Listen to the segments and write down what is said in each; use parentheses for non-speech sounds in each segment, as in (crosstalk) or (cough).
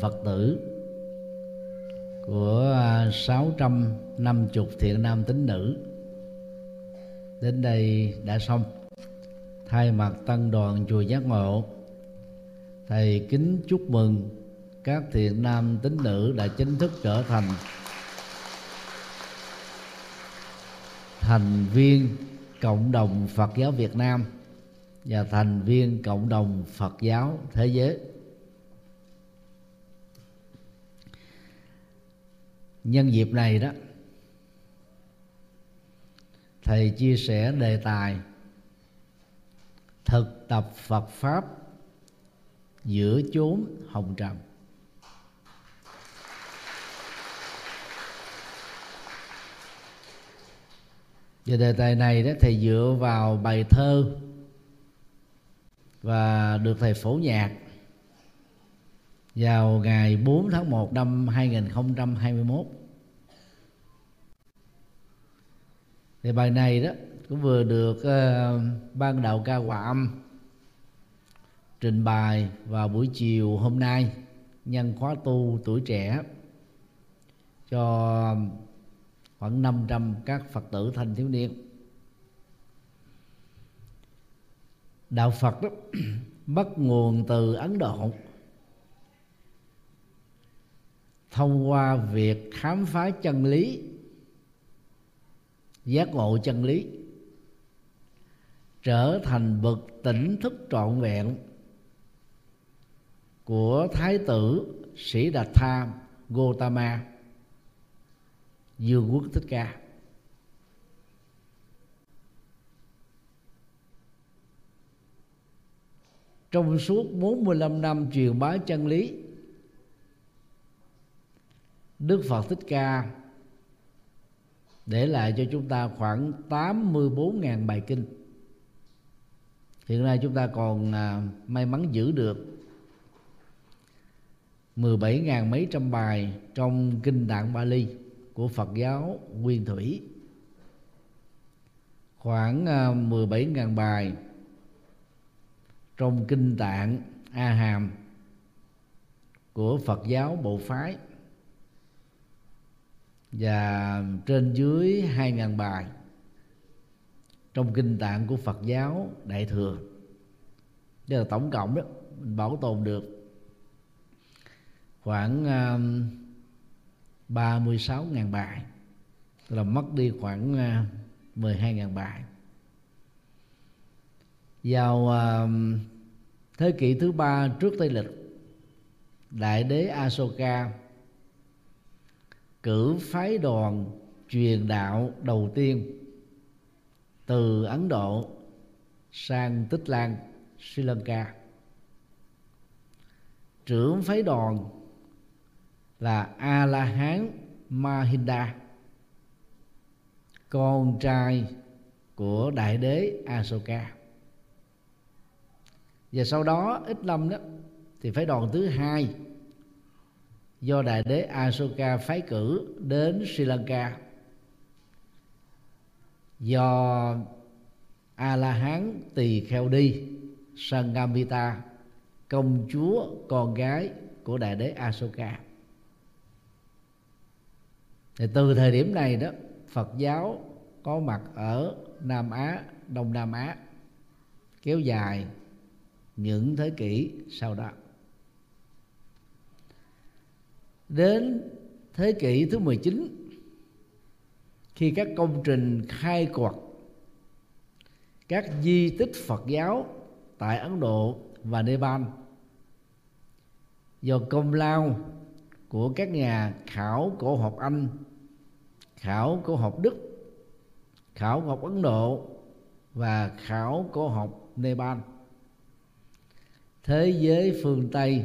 phật tử của à, 650 thiện nam tín nữ đến đây đã xong thay mặt tăng đoàn chùa giác ngộ, thầy kính chúc mừng các thiện nam tín nữ đã chính thức trở thành thành viên cộng đồng Phật giáo Việt Nam và thành viên cộng đồng Phật giáo thế giới. Nhân dịp này đó, thầy chia sẻ đề tài thực tập Phật pháp giữa chốn hồng trần. Và đề tài này đó, thầy dựa vào bài thơ và được thầy phổ nhạc vào ngày 4 tháng 1 năm 2021 thì bài này đó cũng vừa được uh, ban đạo ca hòa âm trình bày vào buổi chiều hôm nay nhân khóa tu tuổi trẻ cho khoảng 500 các Phật tử thanh thiếu niên. Đạo Phật đó (clears throat) bắt nguồn từ Ấn Độ thông qua việc khám phá chân lý, giác ngộ chân lý, trở thành bậc tỉnh thức trọn vẹn của thái tử sĩ đạt tha gotama dương quốc thích ca. Trong suốt 45 năm truyền bá chân lý Đức Phật Thích Ca. Để lại cho chúng ta khoảng 84.000 bài kinh. Hiện nay chúng ta còn à, may mắn giữ được 17.000 mấy trăm bài trong kinh tạng Bali của Phật giáo Nguyên Thủy. Khoảng à, 17.000 bài trong kinh tạng A Hàm của Phật giáo Bộ phái và trên dưới 2.000 bài trong kinh tạng của Phật giáo Đại thừa. Đây là tổng cộng đó mình bảo tồn được khoảng um, uh, 36.000 bài. Tức là mất đi khoảng uh, 12.000 bài. Vào uh, thế kỷ thứ ba trước tây lịch đại đế Asoka cử phái đoàn truyền đạo đầu tiên từ Ấn Độ sang Tích Lan, Sri Lanka. Trưởng phái đoàn là A La Hán Mahinda, con trai của đại đế Asoka. Và sau đó ít năm đó thì phái đoàn thứ hai do đại đế Asoka phái cử đến Sri Lanka. Do A La Hán Tỳ Kheo Đi Sangamita công chúa con gái của đại đế Asoka thì từ thời điểm này đó, Phật giáo có mặt ở Nam Á, Đông Nam Á, kéo dài những thế kỷ sau đó đến thế kỷ thứ 19 khi các công trình khai quật các di tích Phật giáo tại Ấn Độ và Nepal do công lao của các nhà khảo cổ học Anh, khảo cổ học Đức, khảo cổ học Ấn Độ và khảo cổ học Nepal. Thế giới phương Tây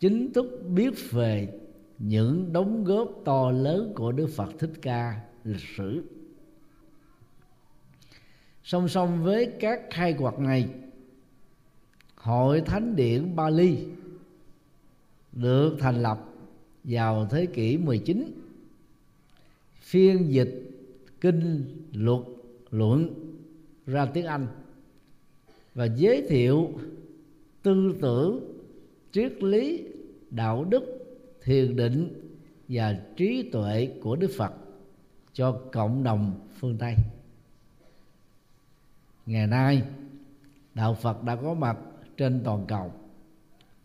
chính thức biết về những đóng góp to lớn của Đức Phật Thích Ca lịch sử. Song song với các khai quật này, hội thánh điện Bali được thành lập vào thế kỷ 19 phiên dịch kinh luật luận ra tiếng Anh và giới thiệu tư tưởng, triết lý, đạo đức thiền định và trí tuệ của Đức Phật cho cộng đồng phương Tây. Ngày nay, đạo Phật đã có mặt trên toàn cầu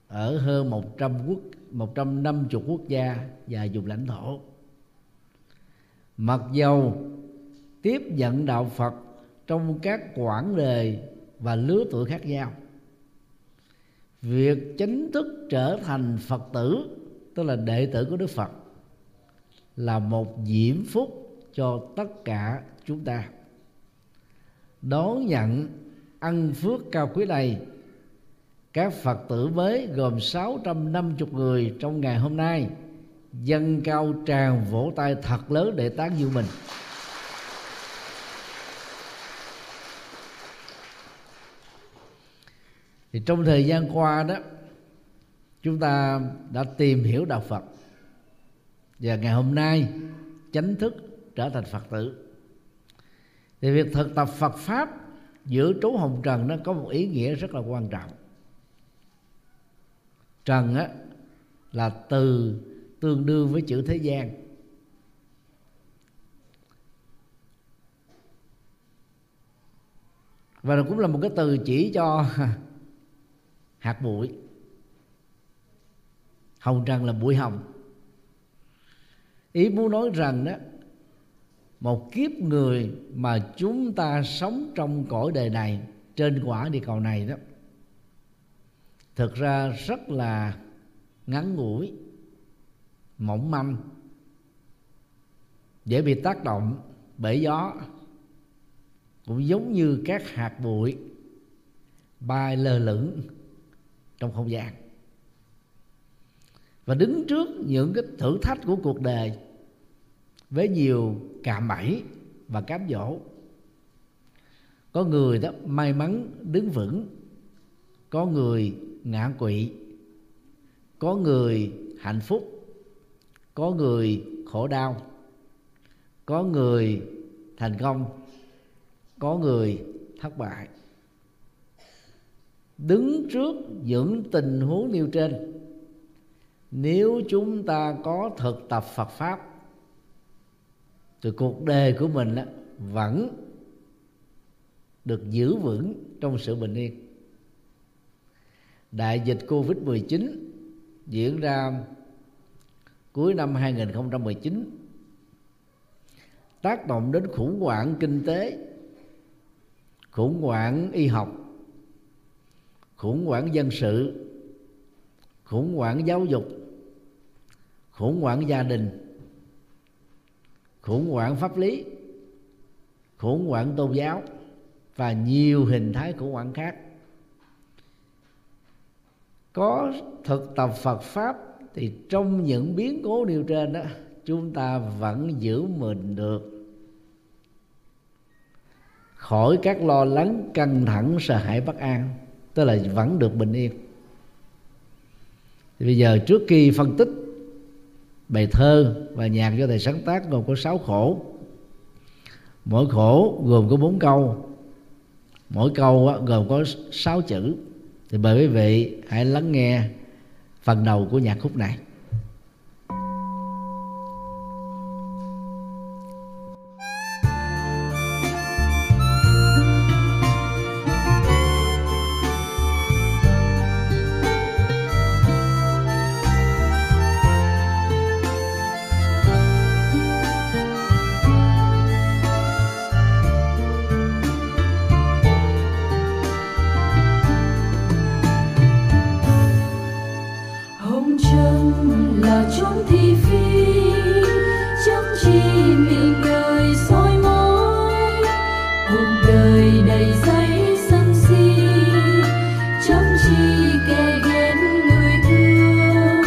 ở hơn 100 quốc 150 quốc gia và vùng lãnh thổ. Mặc dầu tiếp nhận đạo Phật trong các quãng đời và lứa tuổi khác nhau việc chính thức trở thành phật tử tức là đệ tử của đức phật, là một diễm phúc cho tất cả chúng ta. Đón nhận ăn phước cao quý này, các Phật tử mới gồm 650 người trong ngày hôm nay, dâng cao tràng vỗ tay thật lớn để tán dương mình. Thì trong thời gian qua đó chúng ta đã tìm hiểu đạo Phật. Và ngày hôm nay chánh thức trở thành Phật tử. Thì việc thực tập Phật pháp giữa trú hồng trần nó có một ý nghĩa rất là quan trọng. Trần á, là từ tương đương với chữ thế gian. Và nó cũng là một cái từ chỉ cho (laughs) hạt bụi hồng trần là bụi hồng. Ý muốn nói rằng đó, một kiếp người mà chúng ta sống trong cõi đời này, trên quả địa cầu này đó, thực ra rất là ngắn ngủi, mỏng manh, dễ bị tác động bởi gió, cũng giống như các hạt bụi bay lơ lửng trong không gian và đứng trước những cái thử thách của cuộc đời với nhiều cạm bẫy và cám dỗ. Có người đó may mắn đứng vững, có người ngã quỵ, có người hạnh phúc, có người khổ đau, có người thành công, có người thất bại. Đứng trước những tình huống nêu trên nếu chúng ta có thực tập Phật pháp, thì cuộc đời của mình vẫn được giữ vững trong sự bình yên. Đại dịch Covid-19 diễn ra cuối năm 2019 tác động đến khủng hoảng kinh tế, khủng hoảng y học, khủng hoảng dân sự, khủng hoảng giáo dục khủng hoảng gia đình, khủng hoảng pháp lý, khủng hoảng tôn giáo và nhiều hình thái khủng hoảng khác. Có thực tập Phật pháp thì trong những biến cố nêu trên đó, chúng ta vẫn giữ mình được. Khỏi các lo lắng căng thẳng sợ hãi bất an, tức là vẫn được bình yên. Thì bây giờ trước khi phân tích bài thơ và nhạc do thầy sáng tác gồm có sáu khổ. Mỗi khổ gồm có bốn câu. Mỗi câu gồm có sáu chữ. Thì mời quý vị hãy lắng nghe phần đầu của nhạc khúc này. chăng là chốn thị phi. Chẳng chi miệng đời soi mói, cuộc đời đầy giấy sân si. Chẳng chi kẻ ghét người thương.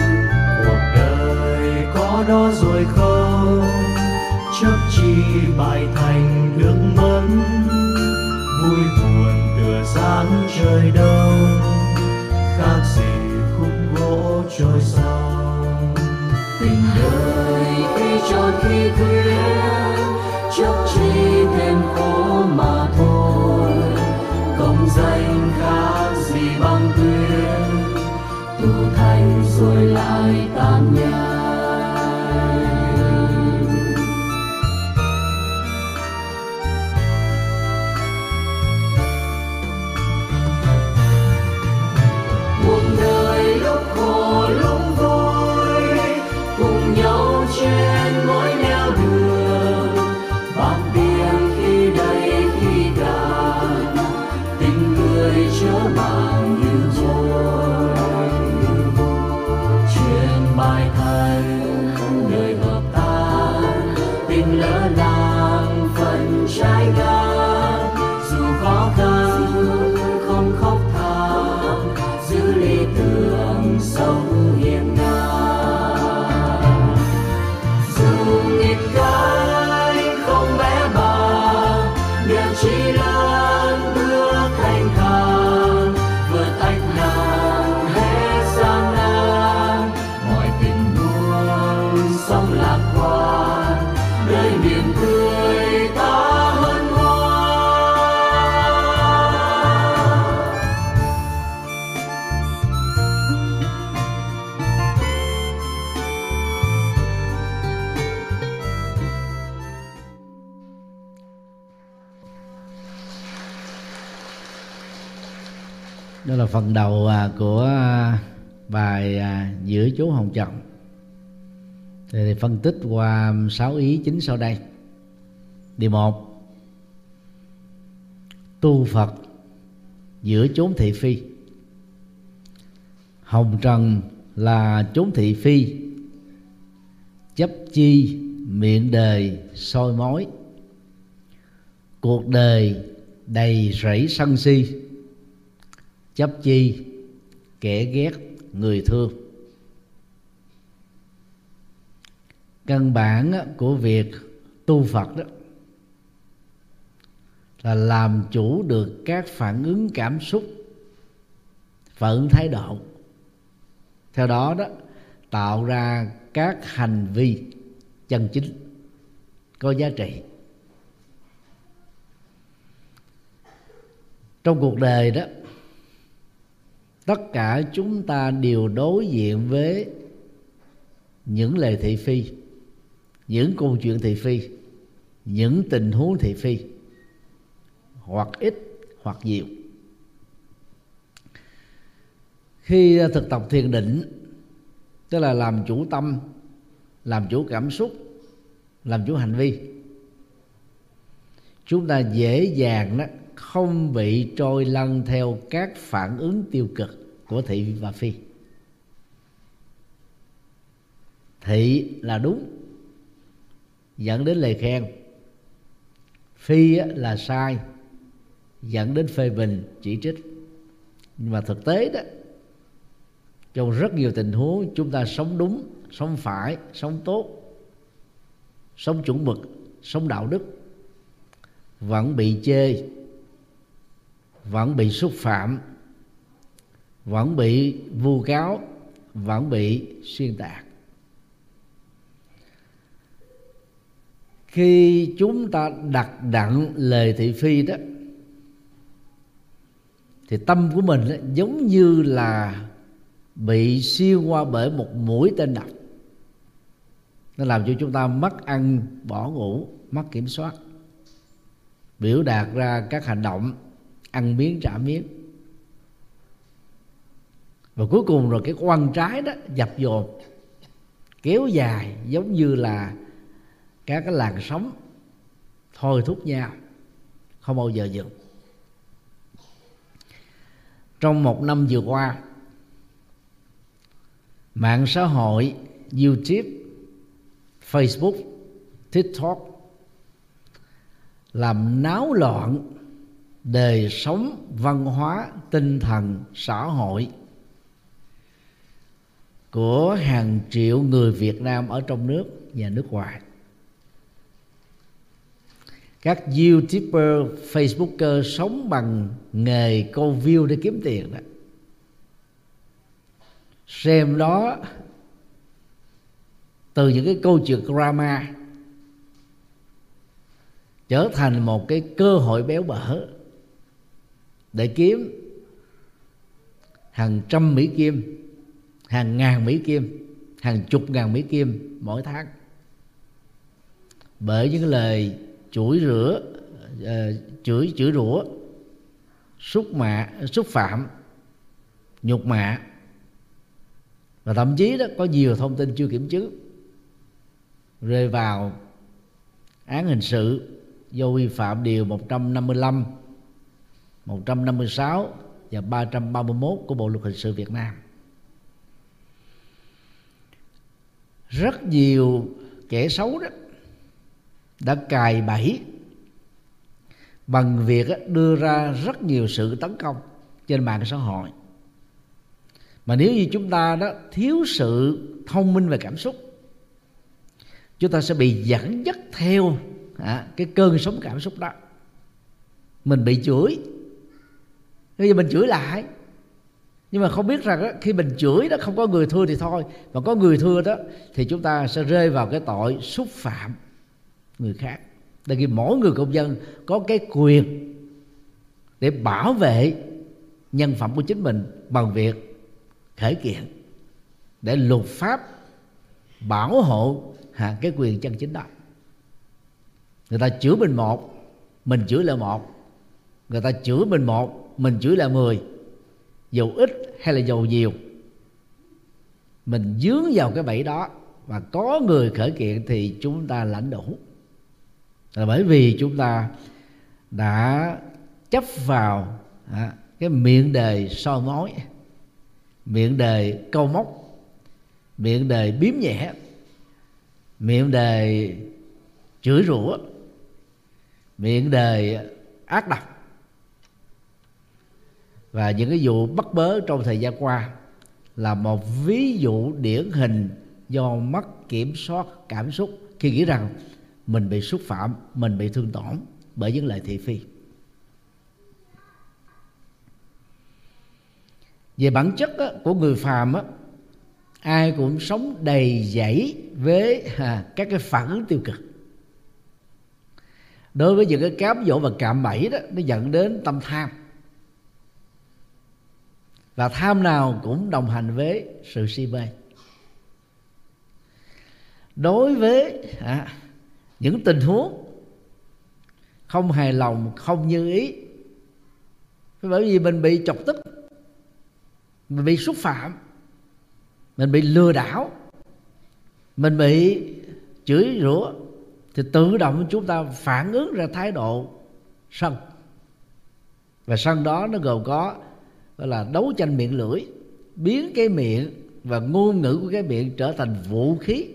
Cuộc đời có đó rồi không? Chắc chi bài thành nước mất vui buồn tựa sáng trời đông. Trôi sông. Tình đời khi tròn khi khuya chốc chi thêm khổ mà thôi công danh khác gì bằng tuyết tu thành rồi lại tan nhau phần đầu à, của à, bài à, giữa chú hồng trần thì phân tích qua sáu ý chính sau đây. Điều một, tu phật giữa chốn thị phi. Hồng trần là chốn thị phi, chấp chi miệng đời soi mối cuộc đời đầy rẫy sân si chấp chi, kẻ ghét người thương. Căn bản của việc tu phật đó là làm chủ được các phản ứng cảm xúc phản ứng thái độ. Theo đó đó, tạo ra các hành vi chân chính, có giá trị. Trong cuộc đời đó tất cả chúng ta đều đối diện với những lời thị phi, những câu chuyện thị phi, những tình huống thị phi, hoặc ít hoặc nhiều. Khi thực tập thiền định, tức là làm chủ tâm, làm chủ cảm xúc, làm chủ hành vi, chúng ta dễ dàng đó không bị trôi lăn theo các phản ứng tiêu cực của thị và phi. Thị là đúng, dẫn đến lời khen. Phi là sai, dẫn đến phê bình, chỉ trích. Nhưng mà thực tế đó, trong rất nhiều tình huống, chúng ta sống đúng, sống phải, sống tốt, sống chuẩn mực, sống đạo đức, vẫn bị chê vẫn bị xúc phạm vẫn bị vu cáo vẫn bị xuyên tạc. Khi chúng ta đặt đặng lời thị phi đó thì tâm của mình ấy, giống như là bị xuyên qua bởi một mũi tên độc nó làm cho chúng ta mất ăn bỏ ngủ mất kiểm soát biểu đạt ra các hành động ăn miếng, trả miếng. Và cuối cùng rồi cái quan trái đó dập dồn, kéo dài giống như là các cái làn sóng thôi thúc nhau, không bao giờ dừng. Trong một năm vừa qua, mạng xã hội youtube, facebook, tiktok làm náo loạn đời sống, văn hóa, tinh thần, xã hội của hàng triệu người Việt Nam ở trong nước và nước ngoài. Các youtuber, facebooker sống bằng nghề câu view để kiếm tiền đó. Xem đó từ những cái câu chuyện drama trở thành một cái cơ hội béo bở để kiếm hàng trăm mỹ kim hàng ngàn mỹ kim hàng chục ngàn mỹ kim mỗi tháng. Bởi những lời chửi rửa uh, chửi chửi rủa xúc mạ xúc phạm nhục mạ. Và thậm chí đó có nhiều thông tin chưa kiểm chứng rơi vào án hình sự do vi phạm điều 155, 156 và 331 của Bộ luật hình sự Việt Nam. Rất nhiều kẻ xấu đó đã cài bẫy bằng việc đưa ra rất nhiều sự tấn công trên mạng xã hội. Mà nếu như chúng ta đó thiếu sự thông minh về cảm xúc chúng ta sẽ bị dẫn dắt theo à, cái cơn sóng cảm xúc đó. Mình bị chửi bây giờ mình chửi lại. Nhưng mà không biết rằng đó, khi mình chửi đó không có người thưa thì thôi. Mà có người thưa đó thì chúng ta sẽ rơi vào cái tội xúc phạm người khác. Tại vì mỗi người công dân có cái quyền để bảo vệ nhân phẩm của chính mình bằng việc khởi kiện để luật pháp bảo hộ hạ cái quyền chân chính đó. Người ta chửi mình một mình chửi lại một. Người ta chửi mình một mình chửi là mười dầu ít hay là dầu nhiều. Mình dướng vào cái bẫy đó và có người khởi kiện thì chúng ta lãnh đủ. Là bởi vì chúng ta đã chấp vào à, cái miệng đề soi mối miệng đề câu móc miệng đề biếm nhẹ miệng đề chửi rủa miệng đề ác độc và những cái vụ bắt bớ trong thời gian qua là một ví dụ điển hình do mất kiểm soát cảm xúc khi nghĩ rằng mình bị xúc phạm mình bị thương tổn bởi những lời thị phi. Về bản chất á, của người phàm á, ai cũng sống đầy dẫy với à, các cái phản ứng tiêu cực. Đối với những cái cám dỗ và cạm bẫy đó nó dẫn đến tâm tham và tham nào cũng đồng hành với sự si mê. Đối với à, những tình huống không hài lòng không như ý bởi vì mình bị chọc tức mình bị xúc phạm mình bị lừa đảo mình bị chửi rủa thì tự động chúng ta phản ứng ra thái độ sân. Và sân đó nó gồm có gọi là đấu tranh miệng lưỡi, biến cái miệng và ngôn ngữ của cái miệng trở thành vũ khí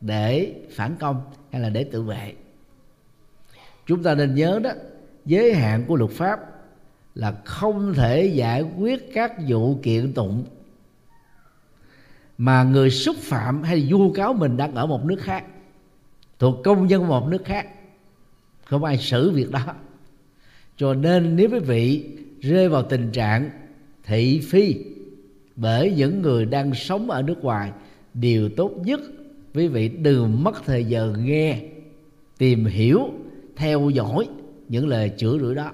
để phản công hay là để tự vệ. Chúng ta nên nhớ đó, giới hạn của luật pháp là không thể giải quyết các vụ kiện tụng mà người xúc phạm hay vu cáo mình đang ở một nước khác, thuộc công dân một nước khác. Không ai xử việc đó. Cho nên nếu quý vị rơi vào tình trạng thị phi. Bởi những người đang sống ở nước ngoài, điều tốt nhất, quý vị đừng mất thời giờ nghe, tìm hiểu, theo dõi những lời chữa rủi đó.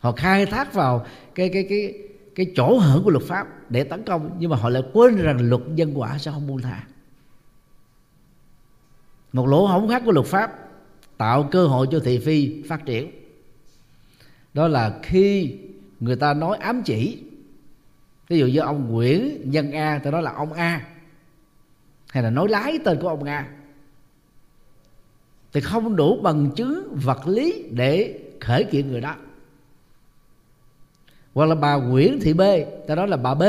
Họ khai thác vào cái cái cái cái chỗ hở của luật pháp để tấn công, nhưng mà họ lại quên rằng luật nhân quả sẽ không buông tha. Một lỗ hổng khác của luật pháp tạo cơ hội cho thị phi phát triển đó là khi người ta nói ám chỉ. Ví dụ như ông Nguyễn Nhân A ta nói là ông A. Hay là nói lái tên của ông A. Thì không đủ bằng chứng vật lý để khởi kiện người đó. Hoặc là bà Nguyễn Thị B, ta nói là bà B,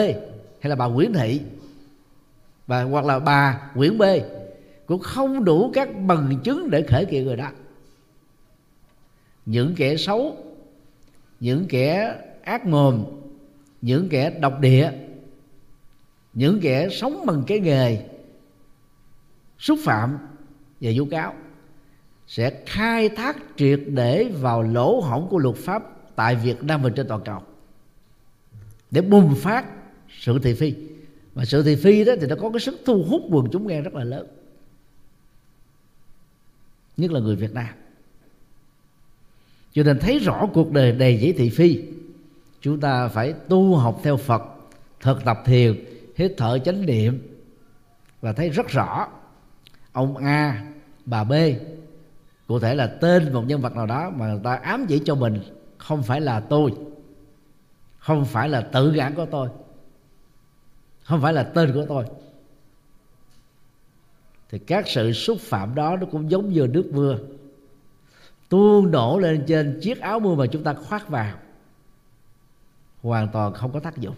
hay là bà Nguyễn Thị. Và hoặc là bà Nguyễn B, cũng không đủ các bằng chứng để khởi kiện người đó. Những kẻ xấu những kẻ ác mồm, những kẻ độc địa, những kẻ sống bằng cái nghề xúc phạm và vu cáo sẽ khai thác triệt để vào lỗ hổng của luật pháp tại Việt Nam và trên toàn cầu để bùng phát sự thị phi. Và sự thị phi đó thì nó có cái sức thu hút quần chúng nghe rất là lớn, nhất là người Việt Nam cho nên thấy rõ cuộc đời đầy dẫy thị phi. Chúng ta phải tu học theo Phật, thực tập thiền, hít thở chánh niệm. Và thấy rất rõ, ông A, bà B, cụ thể là tên một nhân vật nào đó mà người ta ám chỉ cho mình, không phải là tôi, không phải là tự gãn của tôi, không phải là tên của tôi. Thì các sự xúc phạm đó nó cũng giống như nước mưa tuôn đổ lên trên chiếc áo mưa mà chúng ta khoác vào. Hoàn toàn không có tác dụng.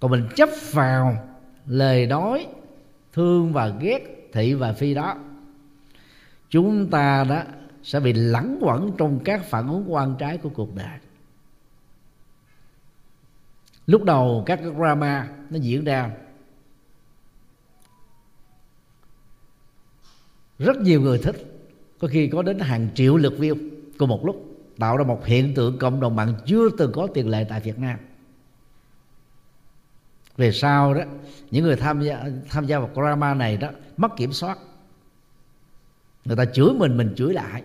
Còn mình chấp vào lời nói, thương và ghét, thị và phi đó, chúng ta đó sẽ bị lẳng quẩn trong các phản ứng quan trái của cuộc đời. Lúc đầu các drama nó diễn ra, rất nhiều người thích có khi có đến hàng triệu lượt view. Cùng một lúc, tạo ra một hiện tượng cộng đồng mạng chưa từng có tiền lệ tại Việt Nam. Về sau đó, những người tham gia tham gia vào drama này đó, mất kiểm soát. Người ta chửi mình mình chửi lại.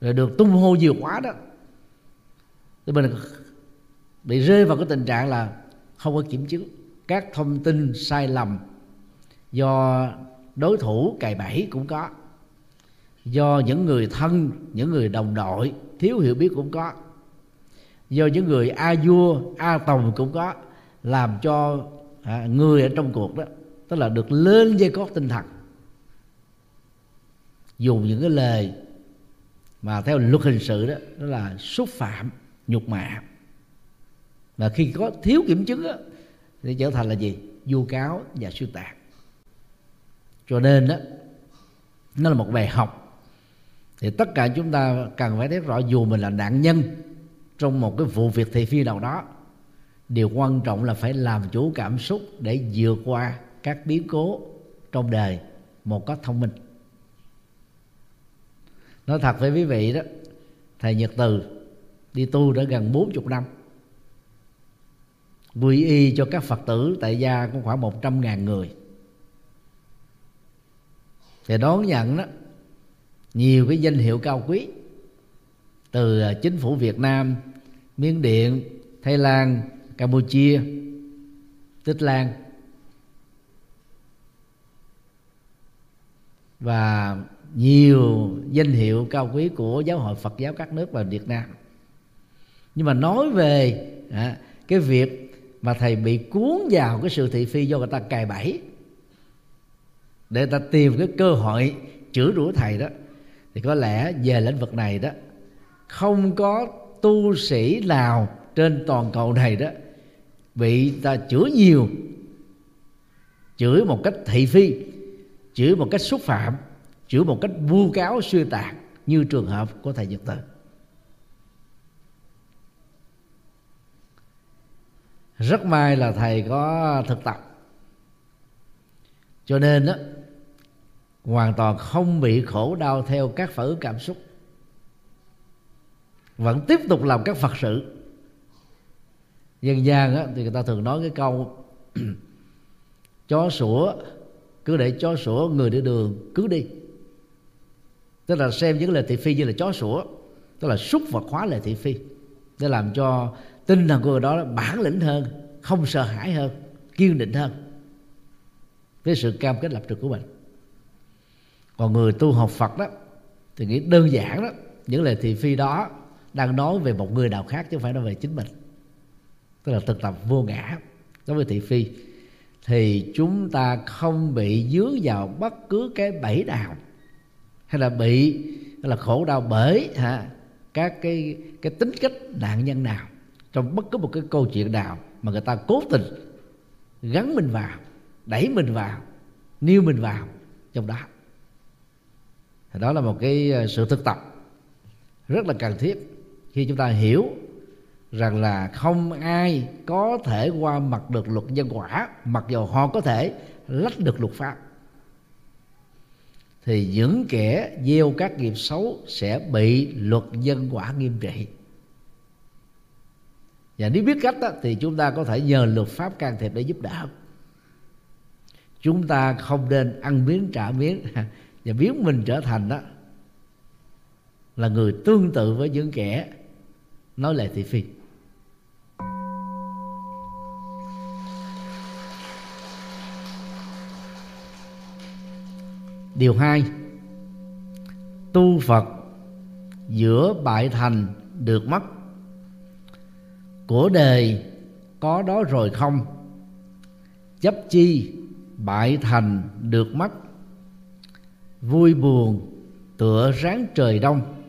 Rồi được tung hô nhiều quá đó. Thì mình bị rơi vào cái tình trạng là không có kiểm chứng. Các thông tin sai lầm do đối thủ cài bẫy cũng có do những người thân những người đồng đội thiếu hiểu biết cũng có. Do những người a vua a tòng cũng có làm cho à, người ở trong cuộc đó tức là được lên dây cót tinh thần. Dùng những cái lời mà theo luật hình sự đó đó là xúc phạm nhục mạ. Và khi có thiếu kiểm chứng đó, thì trở thành là gì? Vu cáo và xuyên tạc cho nên đó nó là một bài học thì tất cả chúng ta cần phải thấy rõ, dù mình là nạn nhân trong một cái vụ việc thị phi nào đó, điều quan trọng là phải làm chủ cảm xúc để vượt qua các biến cố trong đời một cách thông minh. Nói thật với quý vị đó, thầy nhật từ đi tu đã gần 40 năm. Quy y cho các phật tử tại gia cũng khoảng 100 ngàn người. Thì đón nhận đó nhiều cái danh hiệu cao quý. Từ à, chính phủ Việt Nam, Miến Điện, Thái Lan, Campuchia, Tích Lan. Và nhiều danh hiệu cao quý của giáo hội Phật giáo các nước và Việt Nam. Nhưng mà nói về à, cái việc mà thầy bị cuốn vào cái sự thị phi do người ta cài bẫy để ta tìm cái cơ hội chữa rủa thầy đó thì có lẽ về lĩnh vực này đó, không có tu sĩ nào trên toàn cầu này đó bị ta chửi nhiều, chửi một cách thị phi, chửi một cách xúc phạm, chửi một cách vu cáo xuyên tạc như trường hợp của thầy Nhật Từ. Rất may là thầy có thực tập. Cho nên đó hoàn toàn không bị khổ đau theo các phản ứng cảm xúc. Vẫn tiếp tục làm các phật sự. Dân gian á, thì người ta thường nói cái câu (clears throat) chó sủa cứ để chó sủa người đi đường cứ đi. Tức là xem những lời thị phi như là chó sủa tức là xúc vật hóa lời thị phi để làm cho tinh thần của người đó bản lĩnh hơn không sợ hãi hơn kiên định hơn. Với sự cam kết lập trường của mình còn người tu học phật đó, thì nghĩ đơn giản đó, những lời thị phi đó đang nói về một người nào khác chứ không phải nói về chính mình. Tức là thực tập vô ngã, đối với thị phi. Thì chúng ta không bị dướng vào bất cứ cái bẫy nào, hay là bị hay là khổ đau bởi ha các cái cái tính cách nạn nhân nào, trong bất cứ một cái câu chuyện nào mà người ta cố tình gắn mình vào, đẩy mình vào nêu mình vào trong đó đó là một cái ờ, sự thực tập rất là cần thiết khi chúng ta hiểu rằng là không ai có thể qua mặt được luật nhân quả mặc dù họ có thể lách được luật pháp. Thì những kẻ gieo các nghiệp xấu sẽ bị luật nhân quả nghiêm trị. Và nếu biết cách đó, thì chúng ta có thể nhờ luật pháp can thiệp để giúp đỡ. Chúng ta không nên ăn miếng trả miếng. (laughs) và biến mình trở thành đó, là người tương tự với những kẻ nói lời thị phi. Điều hai, tu phật giữa bại thành được mất. Của đề có đó rồi không? Chấp chi bại thành được mất vui buồn tựa ráng trời đông.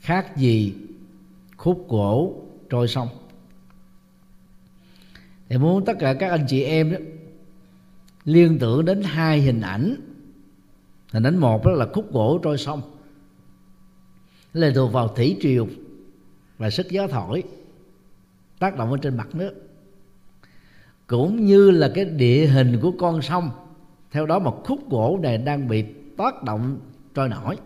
Khác gì khúc gỗ trôi sông. Thì muốn tất cả các anh chị em đó, liên tưởng đến hai hình ảnh. Hình ảnh một đó là khúc gỗ trôi sông. Lệ thuộc vào thủy triều và sức gió thổi, tác động ở trên mặt nước. Cũng như là cái địa hình của con sông theo đó một khúc gỗ này đang bị tác động, trôi nổi.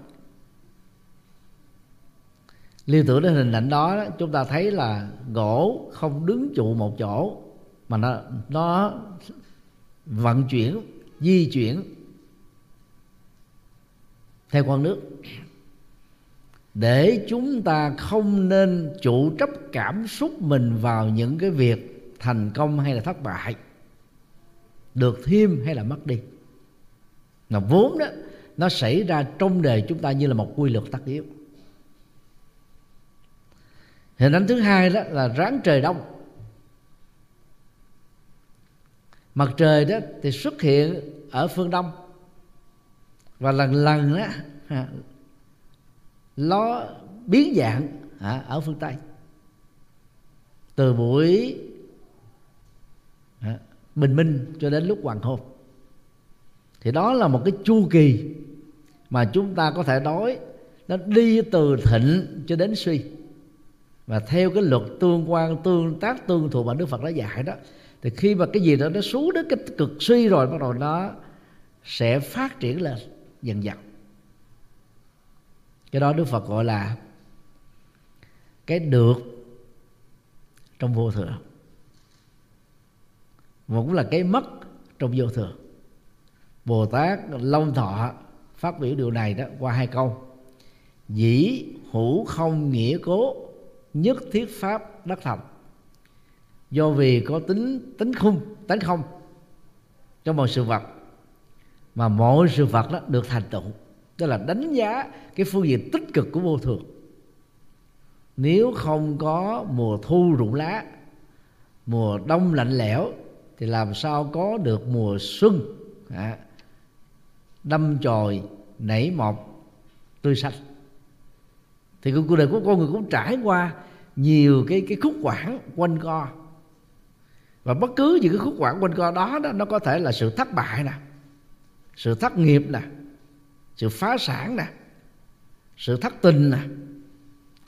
Liên tưởng đến hình ảnh đó, chúng ta thấy là gỗ không đứng trụ một chỗ, mà nó nó vận chuyển, di chuyển theo con nước. Để chúng ta không nên chủ chấp cảm xúc mình vào những cái việc thành công hay là thất bại, được thêm hay là mất đi mà vốn đó, nó xảy ra trong đời chúng ta như là một quy luật tất yếu. Hình ảnh thứ hai đó là ráng trời đông. Mặt trời đó thì xuất hiện ở phương đông. Và lần lần đó nó biến dạng ở phương tây. Từ buổi bình minh cho đến lúc hoàng hôn thì đó là một cái chu kỳ mà chúng ta có thể nói nó đi từ thịnh cho đến suy. Và theo cái luật tương quan, tương tác, tương thuộc mà đức phật đã dạy đó, thì khi mà cái gì đó nó xuống đến cái cực suy rồi, bắt đầu nó sẽ phát triển lên dần dần. Cái đó đức phật gọi là cái được trong vô thường. Và cũng là cái mất trong vô thường bồ tát long thọ phát biểu điều này đó qua hai câu. Dĩ hữu không nghĩa cố nhất thiết pháp đắc thành. Do vì có tính tính khung tính không trong một sự vật mà mọi sự vật đó được thành tựu. Tức là đánh giá cái phương diện tích cực của vô thường. Nếu không có mùa thu rụng lá mùa đông lạnh lẽo thì làm sao có được mùa xuân? À, đâm chồi nảy mọc tươi xanh. Thì cuộc đời của con người cũng trải qua nhiều cái cái khúc quãng quanh co. Và bất cứ những cái khúc quãng quanh co đó, đó nó có thể là sự thất bại nè sự thất nghiệp nè sự phá sản nè sự thất tình nè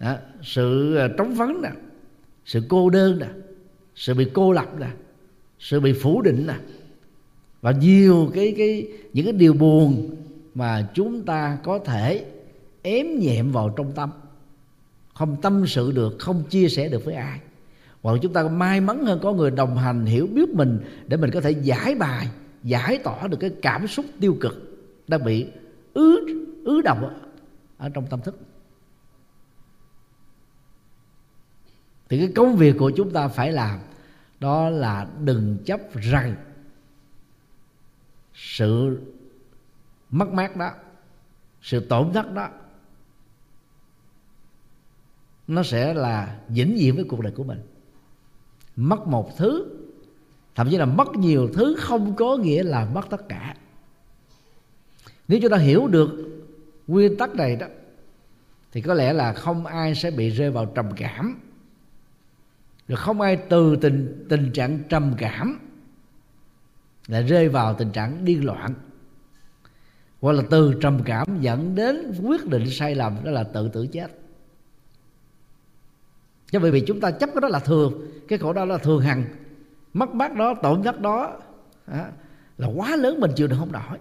đó, sự ờ, trống vắng nè sự cô đơn nè sự bị cô lập nè sự bị phủ định nè và nhiều cái cái, những cái điều buồn mà chúng ta có thể ém nhẹm vào trong tâm. Không tâm sự được, không chia sẻ được với ai. Hoặc chúng ta may mắn hơn có người đồng hành hiểu biết mình để mình có thể giải bài, giải tỏa được cái cảm xúc tiêu cực đang bị ứ ứ động ở trong tâm thức. Thì cái công việc của chúng ta phải làm, đó là đừng chấp rằng sự mất mát đó, sự tổn thất đó, nó sẽ là vĩnh viễn với cuộc đời của mình. Mất một thứ, thậm chí là mất nhiều thứ không có nghĩa là mất tất cả. Nếu chúng ta hiểu được nguyên tắc này đó, thì có lẽ là không ai sẽ bị rơi vào trầm cảm. Rồi không ai từ tình tình trạng trầm cảm lại rơi vào tình trạng điên loạn. Hoặc là từ trầm cảm dẫn đến quyết định sai lầm, đó là tự tử chết. Cho bởi vì chúng ta chấp cái đó là thường, cái khổ đó là thường hằng. Mất mát đó, tổn thất đó là quá lớn mình chịu được không nổi.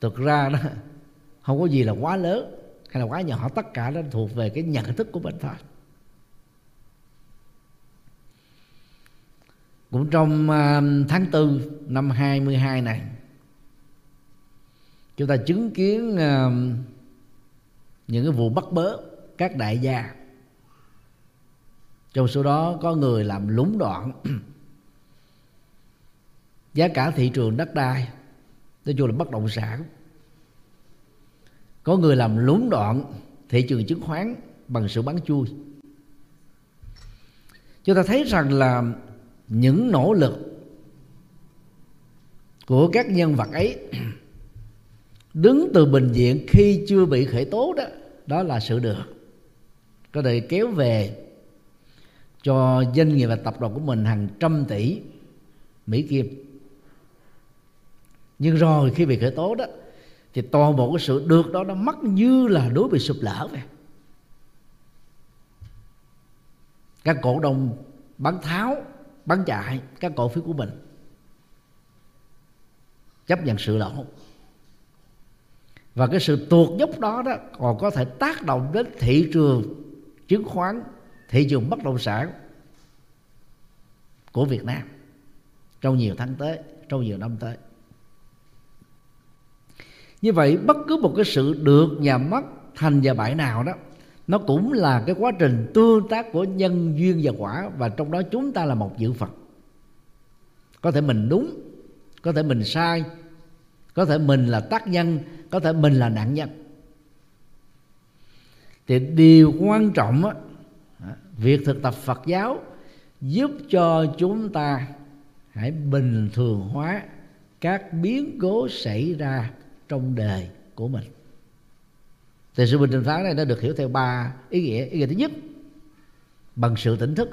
Thực ra đó, không có gì là quá lớn hay là quá nhỏ, tất cả nó thuộc về cái nhận thức của mình thôi. Cũng trong à, tháng tư năm 22 này, chúng ta chứng kiến à, những cái vụ bắt bớ các đại gia. Trong số đó có người làm lúng đoạn. (clears throat) Giá cả thị trường đất đai, nói chung là bất động sản. Có người làm lúng đoạn thị trường chứng khoán bằng sự bán chui. Chúng ta thấy rằng là những nỗ lực của các nhân vật ấy. (clears throat) Đứng từ bình diện khi chưa bị khởi tố đó đó là sự được. Có thể kéo về cho doanh nghiệp và tập đoàn của mình hàng trăm tỷ mỹ kim. Nhưng rồi khi bị khởi tố đó, thì toàn bộ cái sự được đó nó mất như là đối bị sụp lở vậy. Các cổ đông bán tháo bán chạy các cổ phiếu của mình. Chấp nhận sự lỗ. Và cái sự tuột dốc đó đó còn có thể tác động đến thị trường chứng khoán, thị trường bất động sản của Việt Nam trong nhiều tháng tới, trong nhiều năm tới. Như vậy, bất cứ một cái sự được nhà mất, thành và bại nào đó nó cũng là cái quá trình tương tác của nhân duyên và quả và trong đó chúng ta là một dự phật. Có thể mình đúng có thể mình sai có thể mình là tác nhân có thể mình là nạn nhân. Thì điều quan trọng á, việc thực tập phật giáo giúp cho chúng ta hãy bình thường hóa các biến cố xảy ra trong đời của mình thì sự bình thường phán này nó được hiểu theo ba ý nghĩa. Ý nghĩa thứ nhất, bằng sự tỉnh thức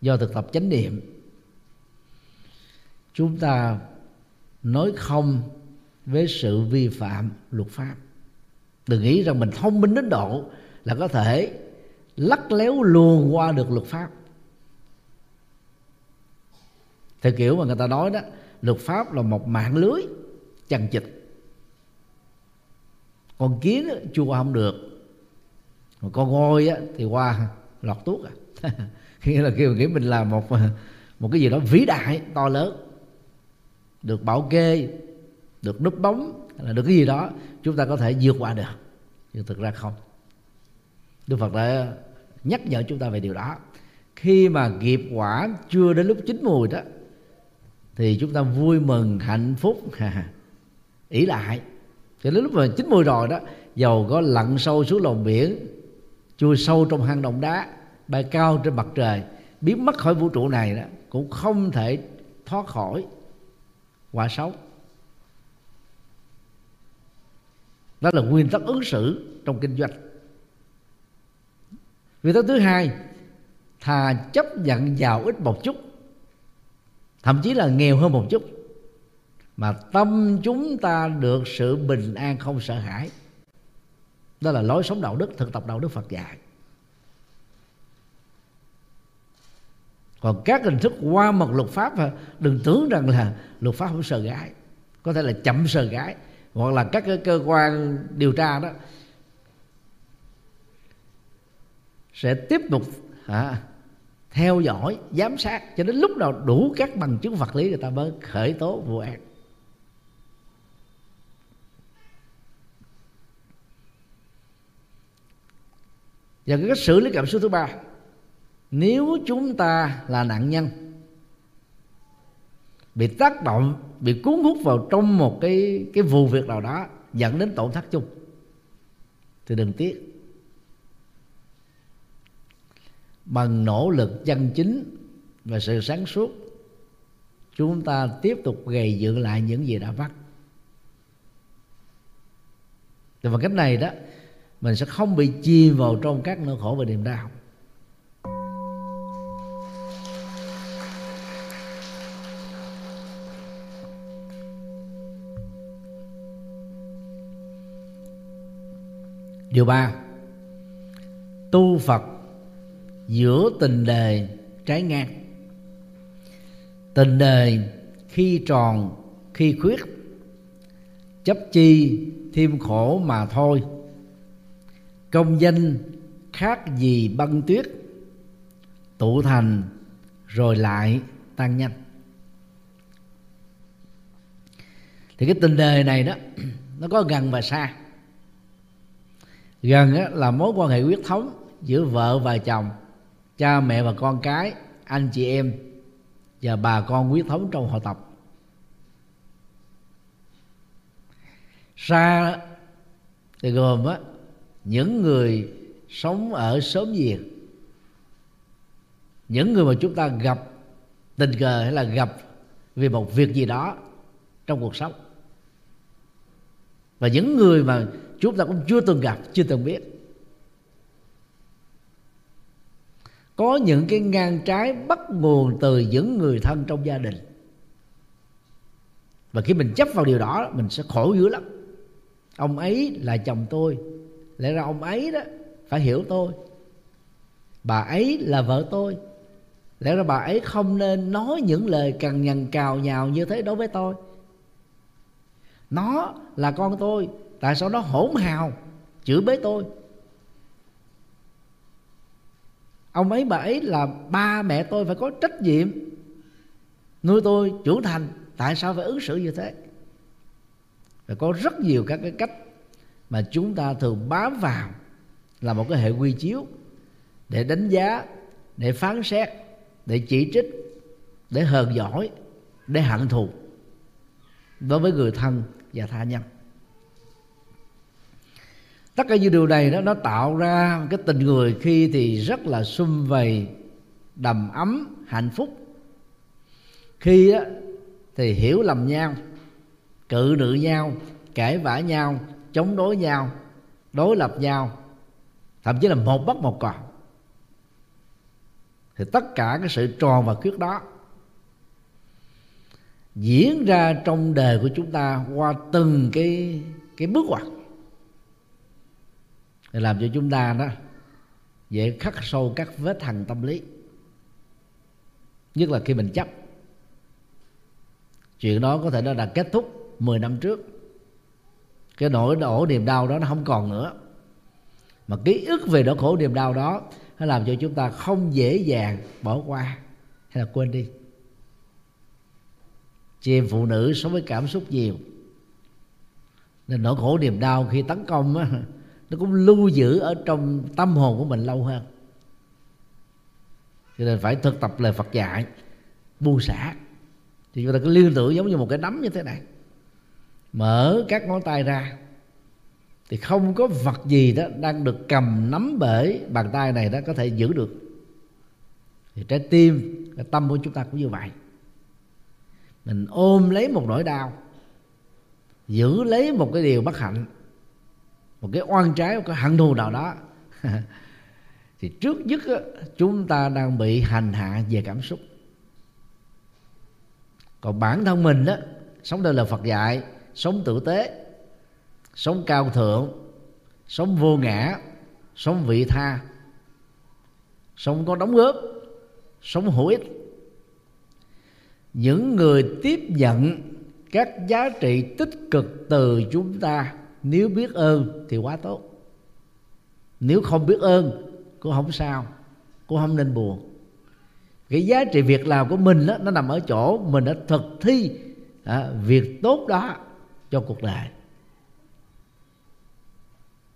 do thực tập chánh niệm. Chúng ta nói không với sự vi phạm luật pháp. Đừng nghĩ rằng mình thông minh đến độ là có thể lắc léo luồn qua được luật pháp. Theo kiểu mà người ta nói đó, luật pháp là một mạng lưới chằng chịt con kiến chua không được. Mà con ngôi á, thì qua lọt tuốt à. (laughs) Nghĩa là kêu nghĩ mình là một một cái gì đó vĩ đại to lớn. Được bảo kê được núp bóng là được cái gì đó chúng ta có thể vượt qua được. Nhưng thực ra không. Đức phật đã nhắc nhở chúng ta về điều đó. Khi mà nghiệp quả chưa đến lúc chín mùi đó thì chúng ta vui mừng hạnh phúc (laughs) ỷ lại cho đến lúc mà chín mùi rồi đó, dầu có lặn sâu xuống lòng biển, chui sâu trong hang động đá, bay cao trên mặt trời, biến mất khỏi vũ trụ này đó, cũng không thể thoát khỏi quả xấu. Đó là nguyên tắc ứng xử trong kinh doanh. Nguyên tắc thứ hai, thà chấp nhận giàu ít một chút, thậm chí là nghèo hơn một chút mà tâm chúng ta được sự bình an không sợ hãi. Đó là lối sống đạo đức thực tập đạo đức phật dạy. Còn các hình thức qua mặt luật pháp đừng tưởng rằng là luật pháp không sợ gái. Có thể là chậm sợ gái. Hoặc là các cái cơ quan điều tra đó sẽ tiếp tục à, theo dõi giám sát cho đến lúc nào đủ các bằng chứng vật lý người ta mới khởi tố vụ án. Và cái cách xử lý cảm xúc thứ ba, nếu chúng ta là nạn nhân, bị tác động, bị cuốn hút vào trong một cái cái vụ việc nào đó, dẫn đến tổn thất chung, thì đừng tiếc. Bằng nỗ lực chân chính và sự sáng suốt, chúng ta tiếp tục gầy dựng lại những gì đã mất thì bằng cách này đó mình sẽ không bị chìm vào trong các nỗi khổ và niềm đau. Điều ba, tu phật giữa tình đề trái ngang. Tình đề khi tròn, khi khuyết, chấp chi thêm khổ mà thôi công danh khác gì băng tuyết. Tụ thành rồi lại tan nhanh. Thì cái tình đời này đó (clears throat) nó có gần và xa. Gần á, là mối quan hệ huyết thống giữa vợ và chồng cha mẹ và con cái anh chị em và bà con huyết thống trong họ tộc. Xa thì gồm á những người sống ở xóm việt những người mà chúng ta gặp tình cờ hay là gặp vì một việc gì đó trong cuộc sống. Và những người mà chúng ta cũng chưa từng gặp, chưa từng biết. Có những cái ngang trái bắt nguồn từ những người thân trong gia đình. Và khi mình chấp vào điều đó, mình sẽ khổ dữ lắm. Ông ấy là chồng tôi lẽ ra ông ấy đó phải hiểu tôi. Bà ấy là vợ tôi. Lẽ ra bà ấy không nên nói những lời cằn nhằn cào nhào như thế đối với tôi. Nó là con tôi, tại sao nó hỗn hào chửi bới tôi? Ông ấy, bà ấy là ba mẹ tôi phải có trách nhiệm. Nuôi tôi trưởng thành, tại sao phải ứng xử như thế? Và có rất nhiều các cái cách mà chúng ta thường bám vào là một cái hệ quy chiếu để đánh giá, để phán xét, để chỉ trích, để hờn giỏi, để hận thù đối với người thân và tha nhân. Tất cả những điều này đó, nó tạo ra cái tình người khi thì rất là sum vầy, đầm ấm, hạnh phúc. Khi đó thì hiểu lầm nhau, cự nữ nhau, cãi vã nhau chống đối nhau, đối lập nhau, thậm chí là một bắt một còn. Thì tất cả cái sự tròn và khuyết đó diễn ra trong đời của chúng ta qua từng cái cái bước ngoặt. Để làm cho chúng ta đó dễ khắc sâu các vết thằng tâm lý. Nhất là khi mình chấp. Chuyện đó có thể nó đã kết thúc 10 năm trước cái nỗi đổ niềm đau đó nó không còn nữa. Mà ký ức về nỗi khổ niềm đau đó nó làm cho chúng ta không dễ dàng bỏ qua hay là quên đi. Chị em phụ nữ sống với cảm xúc nhiều. Nên nỗi khổ niềm đau khi tấn công á, (laughs) nó cũng lưu giữ ở trong tâm hồn của mình lâu hơn. Cho nên phải thực tập lời Phật dạy buông xả. Thì chúng ta cứ liên tưởng giống như một cái nắm như thế này mở các ngón tay ra. Thì không có vật gì đó đang được cầm nắm bởi bàn tay này đó có thể giữ được. Thì trái tim, cái tâm của chúng ta cũng như vậy. Mình ôm lấy một nỗi đau, giữ lấy một cái điều bất hạnh, một cái oan trái, một cái hận thù nào đó. (laughs) Thì trước nhất chúng ta đang bị hành hạ về cảm xúc. Còn bản thân mình đó sống đời là Phật dạy sống tử tế sống cao thượng sống vô ngã sống vị tha sống có đóng góp sống hữu ích. Những người tiếp nhận các giá trị tích cực từ chúng ta nếu biết ơn thì quá tốt. Nếu không biết ơn cũng không sao cũng không nên buồn. Cái giá trị việc làm của mình đó, nó nằm ở chỗ mình đã thực thi à, việc tốt đó cho cuộc đời.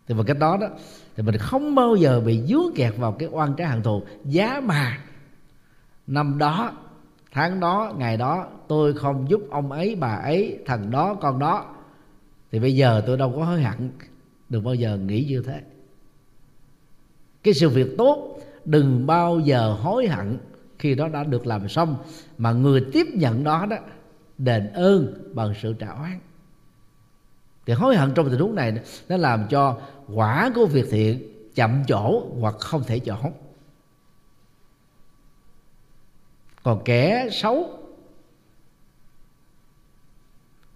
Thì bằng cách đó đó, thì mình không bao giờ bị dướng kẹt vào cái oan trái hận thù. Giá mà năm đó, tháng đó, ngày đó, tôi không giúp ông ấy, bà ấy, thằng đó, con đó, thì bây giờ tôi đâu có hối hận đừng bao giờ nghĩ như thế. Cái sự việc tốt, đừng bao giờ hối hận khi đó đã được làm xong, mà người tiếp nhận đó đó, đền ơn bằng sự trả oán thì hối hận trong tình huống này nó làm cho quả của việc thiện chậm chỗ hoặc không thể chỗ. Còn kẻ xấu,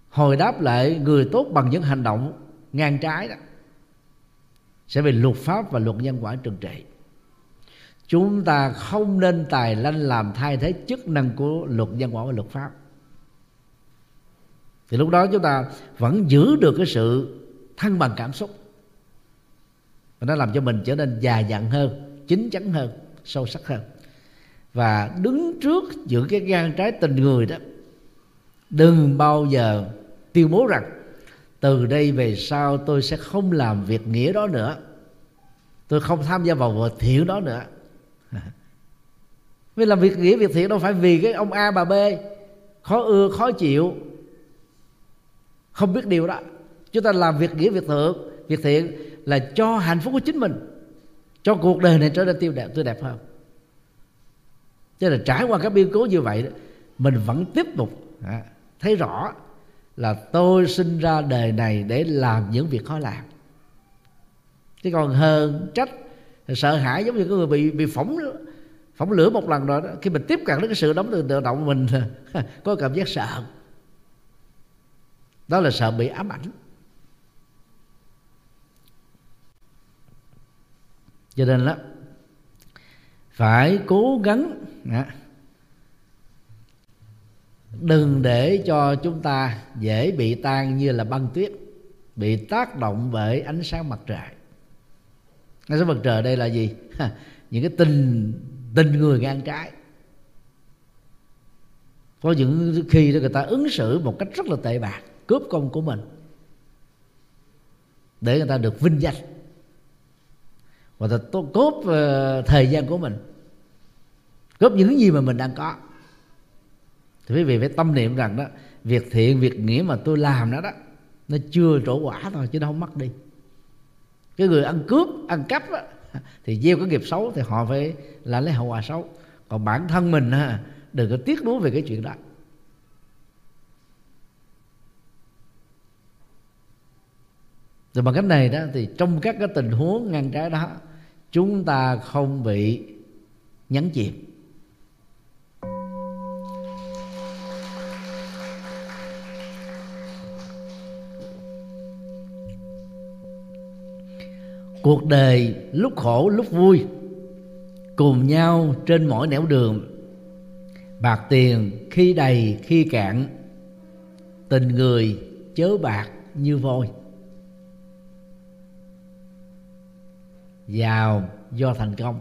hồi đáp lại người tốt bằng những hành động ngang trái đó, sẽ bị luật pháp và luật nhân quả trừng trị. Chúng ta không nên tài lanh làm thay thế chức năng của luật nhân quả và luật pháp thì lúc đó chúng ta vẫn giữ được cái sự thăng bằng cảm xúc. Và nó làm cho mình trở nên già dặn hơn, chín chắn hơn, sâu sắc hơn. Và đứng trước những cái gan trái tình người đó, đừng bao giờ tuyên bố rằng, từ đây về sau tôi sẽ không làm việc nghĩa đó nữa. Tôi không tham gia vào việc thiện đó nữa. (laughs) Vì làm việc nghĩa, việc thiện đâu phải vì cái ông a bà b khó ưa, khó chịu không biết điều đó. Chúng ta làm việc nghĩa, việc thượng. Việc thiện là cho hạnh phúc của chính mình. Cho cuộc đời này trở nên tiêu đẹp, tươi đẹp hơn. Cho là trải qua các biến cố như vậy mình vẫn tiếp tục à, thấy rõ là tôi sinh ra đời này để làm những việc khó làm. Chứ còn hơn trách, sợ hãi giống như cái người bị bị phỏng phỏng lửa một lần rồi đó, khi mình tiếp cận đến cái sự đóng từ tự động mình, (laughs) có cảm giác sợ đó là sợ bị ám ảnh. Cho nên đó phải cố gắng à, đừng để cho chúng ta dễ bị tan như là băng tuyết, bị tác động bởi ánh sáng mặt trời. Ánh sáng mặt trời đây là gì? Những cái tình tình người ngang trái. Có những khi đó người ta ứng xử một cách rất là tệ bạc cướp công của mình để người ta được vinh danh. Và ta cướp ờ, thời gian của mình cướp những gì mà mình đang có. Thì quý vị phải tâm niệm rằng đó việc thiện việc nghĩa mà tôi làm đó đó nó chưa trổ quả thôi chứ nó không mất đi. Cái người ăn cướp ăn cắp đó, thì gieo cái nghiệp xấu thì họ phải là lấy hậu quả xấu. Còn bản thân mình ha, đừng có tiếc nuối về cái chuyện đó. Rồi bằng cách này đó thì trong các cái tình huống ngăn trái đó, chúng ta không bị nhấn chìm. Cuộc đời lúc khổ, lúc vui, cùng nhau trên mỗi nẻo đường, bạc tiền khi đầy, khi cạn, tình người chớ bạc như vôi. Giàu do thành công.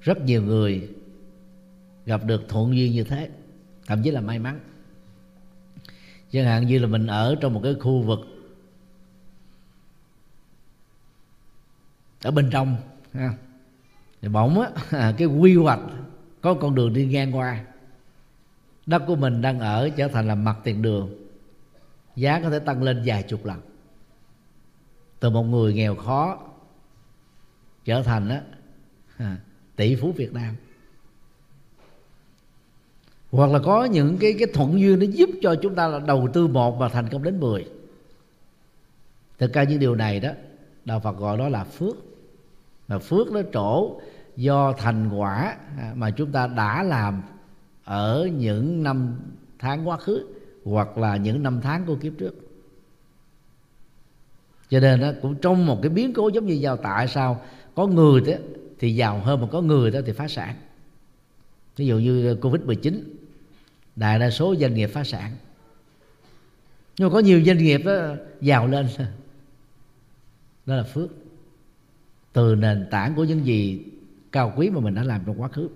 Rất nhiều người gặp được thuận duyên như thế, thậm chí là may mắn. Chẳng hạn như là mình ở trong một cái khu vực ở bên trong, ha. thì bỗng á, (laughs) cái quy hoạch có con đường đi ngang qua. Đất của mình đang ở trở thành là mặt tiền đường, giá có thể tăng lên vài chục lần. Từ một người nghèo khó trở thành á à, tỷ phú Việt Nam. Hoặc là có những cái cái thuận duyên nó giúp cho chúng ta là đầu tư một và thành công đến 10 thực ra những điều này đó đạo Phật gọi đó là phước. Mà phước nó trổ do thành quả à, mà chúng ta đã làm ở những năm tháng quá khứ hoặc là những năm tháng của kiếp trước. Cho nên đó, cũng trong một cái biến cố giống như giao tại sao có người đó thì giàu hơn, mà có người đó thì phá sản. Ví dụ như ờ, covid 19 đại đa số doanh nghiệp phá sản. Nhưng mà có nhiều doanh nghiệp đó giàu lên. (laughs) Đó là phước. Từ nền tảng của những gì cao quý mà mình đã làm trong quá khứ.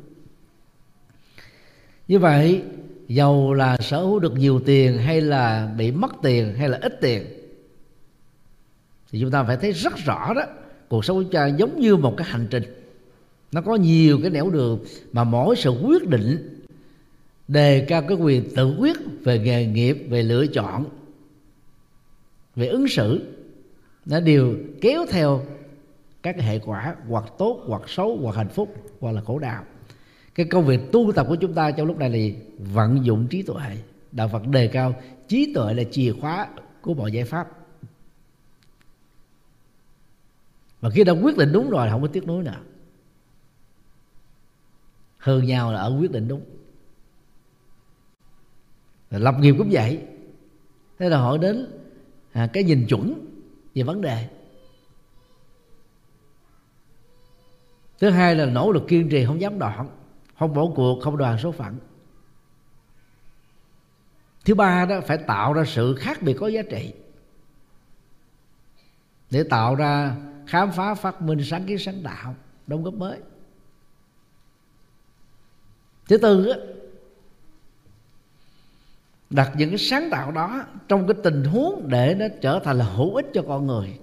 Như vậy giàu là sở hữu được nhiều tiền hay là bị mất tiền hay là ít tiền, thì chúng ta phải thấy rất rõ đó cuộc sống của cha giống như một cái hành trình. Nó có nhiều cái nẻo đường mà mỗi sự quyết định đề cao cái quyền tự quyết về nghề nghiệp, về lựa chọn, về ứng xử. Nó đều kéo theo các hệ quả, hoặc tốt, hoặc xấu, hoặc hạnh phúc, hoặc là khổ đau. Cái công việc tu tập của chúng ta trong lúc này là vận dụng trí tuệ. Đạo phật đề cao trí tuệ là chìa khóa của mọi giải pháp. Và khi đã quyết định đúng rồi không có tiếc nuối nào, hơn nhau là ở quyết định đúng. Rồi lập nghiệp cũng vậy. Thế là hỏi đến à, cái nhìn chuẩn về vấn đề. Thứ hai là nỗ lực kiên trì không dám đoạn không bỏ cuộc không đoàn số phận. Thứ ba đó phải tạo ra sự khác biệt có giá trị. Để tạo ra khám phá phát minh sáng kiến sáng tạo đóng góp mới. Thứ tư á, đặt những cái sáng tạo đó trong cái tình huống để nó trở thành là hữu ích cho con người.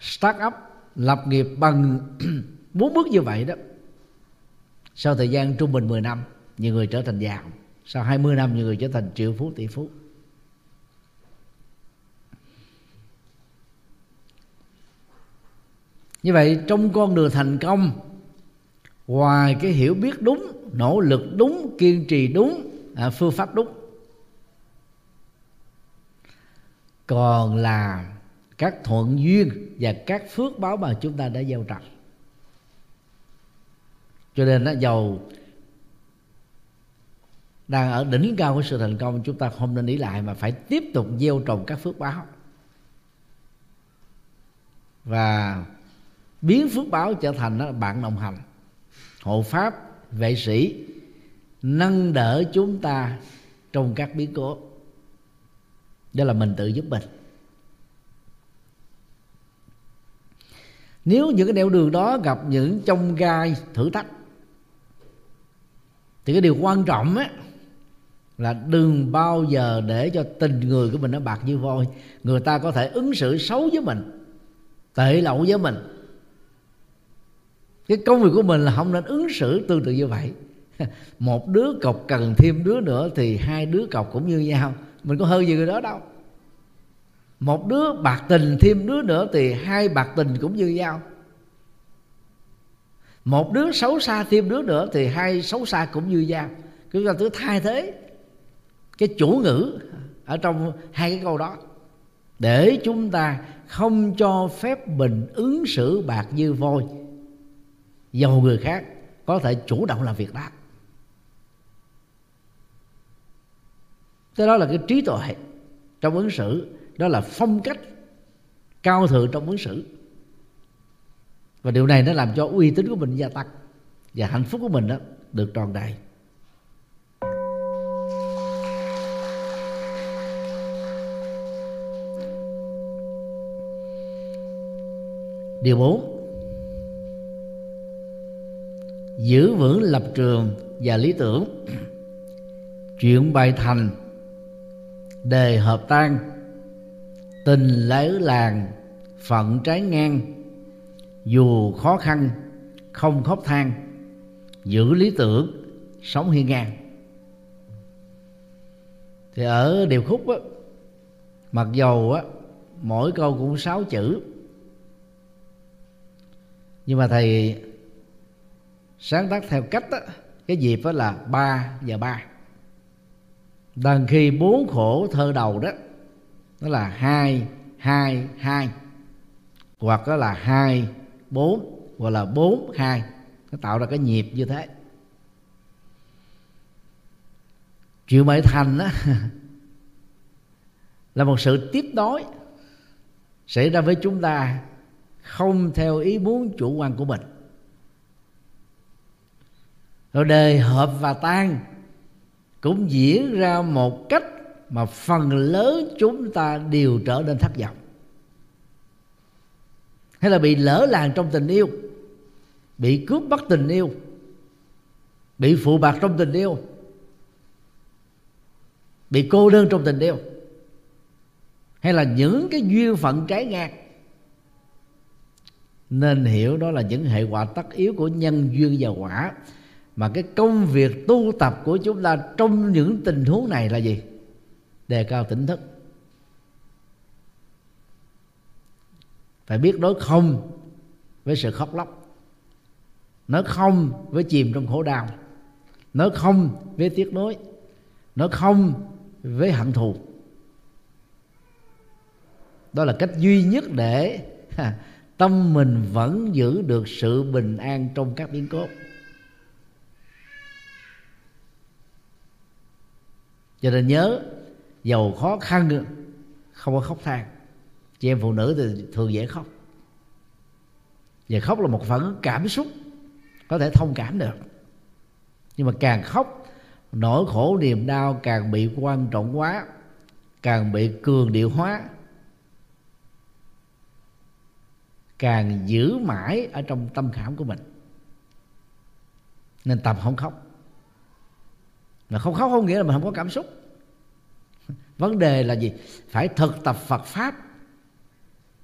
Start up lập nghiệp bằng (clears throat) bốn bước như vậy đó. Sau thời gian trung bình 10 năm nhiều người trở thành giàu. Sau 20 năm nhiều người trở thành triệu phú tỷ phú. Như vậy trong con đường thành công ngoài cái hiểu biết đúng nỗ lực đúng kiên trì đúng à, phương pháp đúng còn là các thuận duyên và các phước báo mà chúng ta đã gieo trồng. Cho nên nó giàu đang ở đỉnh cao của sự thành công chúng ta không nên ý lại mà phải tiếp tục gieo trồng các phước báo. Và biến phước báo trở thành bạn đồng hành. Hộ pháp, vệ sĩ, nâng đỡ chúng ta trong các biến cố. Đó là mình tự giúp mình. Nếu những cái nẻo đường đó gặp những trong gai thử thách, thì cái điều quan trọng á là đừng bao giờ để cho tình người của mình nó bạc như vôi người ta có thể ứng xử xấu với mình, tệ lậu với mình cái công việc của mình là không nên ứng xử tương tự như vậy. (laughs) Một đứa cọc cần thêm đứa nữa thì hai đứa cọc cũng như nhau. Mình có hơn gì người đó đâu. Một đứa bạc tình thêm đứa nữa thì hai bạc tình cũng như nhau. Một đứa xấu xa thêm đứa nữa thì hai xấu xa cũng như nhau. Cứ là thứ thay thế. Cái chủ ngữ ở trong hai cái câu đó. Để chúng ta không cho phép mình ứng xử bạc như vôi dầu người khác có thể chủ động làm việc đó. Cái đó là cái trí tuệ trong ứng xử. Đó là phong cách cao thượng trong ứng xử. Và điều này nó làm cho uy tín của mình gia tăng và hạnh phúc của mình đó được tròn đầy. Điều bốn giữ vững lập trường và lý tưởng. Chuyện bài thành, đề hợp tan, tình lễ làng, phận trái ngang, dù khó khăn, không khóc than, giữ lý tưởng, sống hiên ngang. Thì ở điều khúc á, mặc dầu á, mỗi câu cũng sáu chữ, nhưng mà thầy sáng tác theo cách đó, cái dịp đó là ba giờ ba. Đằng khi bốn khổ thơ đầu đó nó là hai hai hai. Hoặc đó là hai bốn hoặc là bốn hai. Nó tạo ra cái nhịp như thế. Triệu mệ thành đó, (laughs) là một sự tiếp nối xảy ra với chúng ta không theo ý muốn chủ quan của mình rồi đề hợp và tan cũng diễn ra một cách mà phần lớn chúng ta đều trở nên thất vọng. Hay là bị lỡ làng trong tình yêu, bị cướp bắt tình yêu, bị phụ bạc trong tình yêu, bị cô đơn trong tình yêu, hay là những cái duyên phận trái ngang. Nên hiểu đó là những hệ quả tất yếu của nhân duyên và quả mà cái công việc tu tập của chúng ta trong những tình huống này là gì? Đề cao tỉnh thức. Phải biết đối không với sự khóc lóc. Nói không với chìm trong khổ đau. Nói không với tiếc nuối. Nói không với hận thù. Đó là cách duy nhất để tâm mình vẫn giữ được sự bình an trong các biến cố. Cho nên nhớ, giàu khó khăn, không có khóc than. Chị em phụ nữ thì thường dễ khóc. Và khóc là một phần cảm xúc, có thể thông cảm được. Nhưng mà càng khóc, nỗi khổ, niềm đau càng bị quan trọng quá, càng bị cường điệu hóa. Càng giữ mãi ở trong tâm khảm của mình. Nên tập không khóc mà không khóc không nghĩa là mình không có cảm xúc. Vấn đề là gì? Phải thực tập phật pháp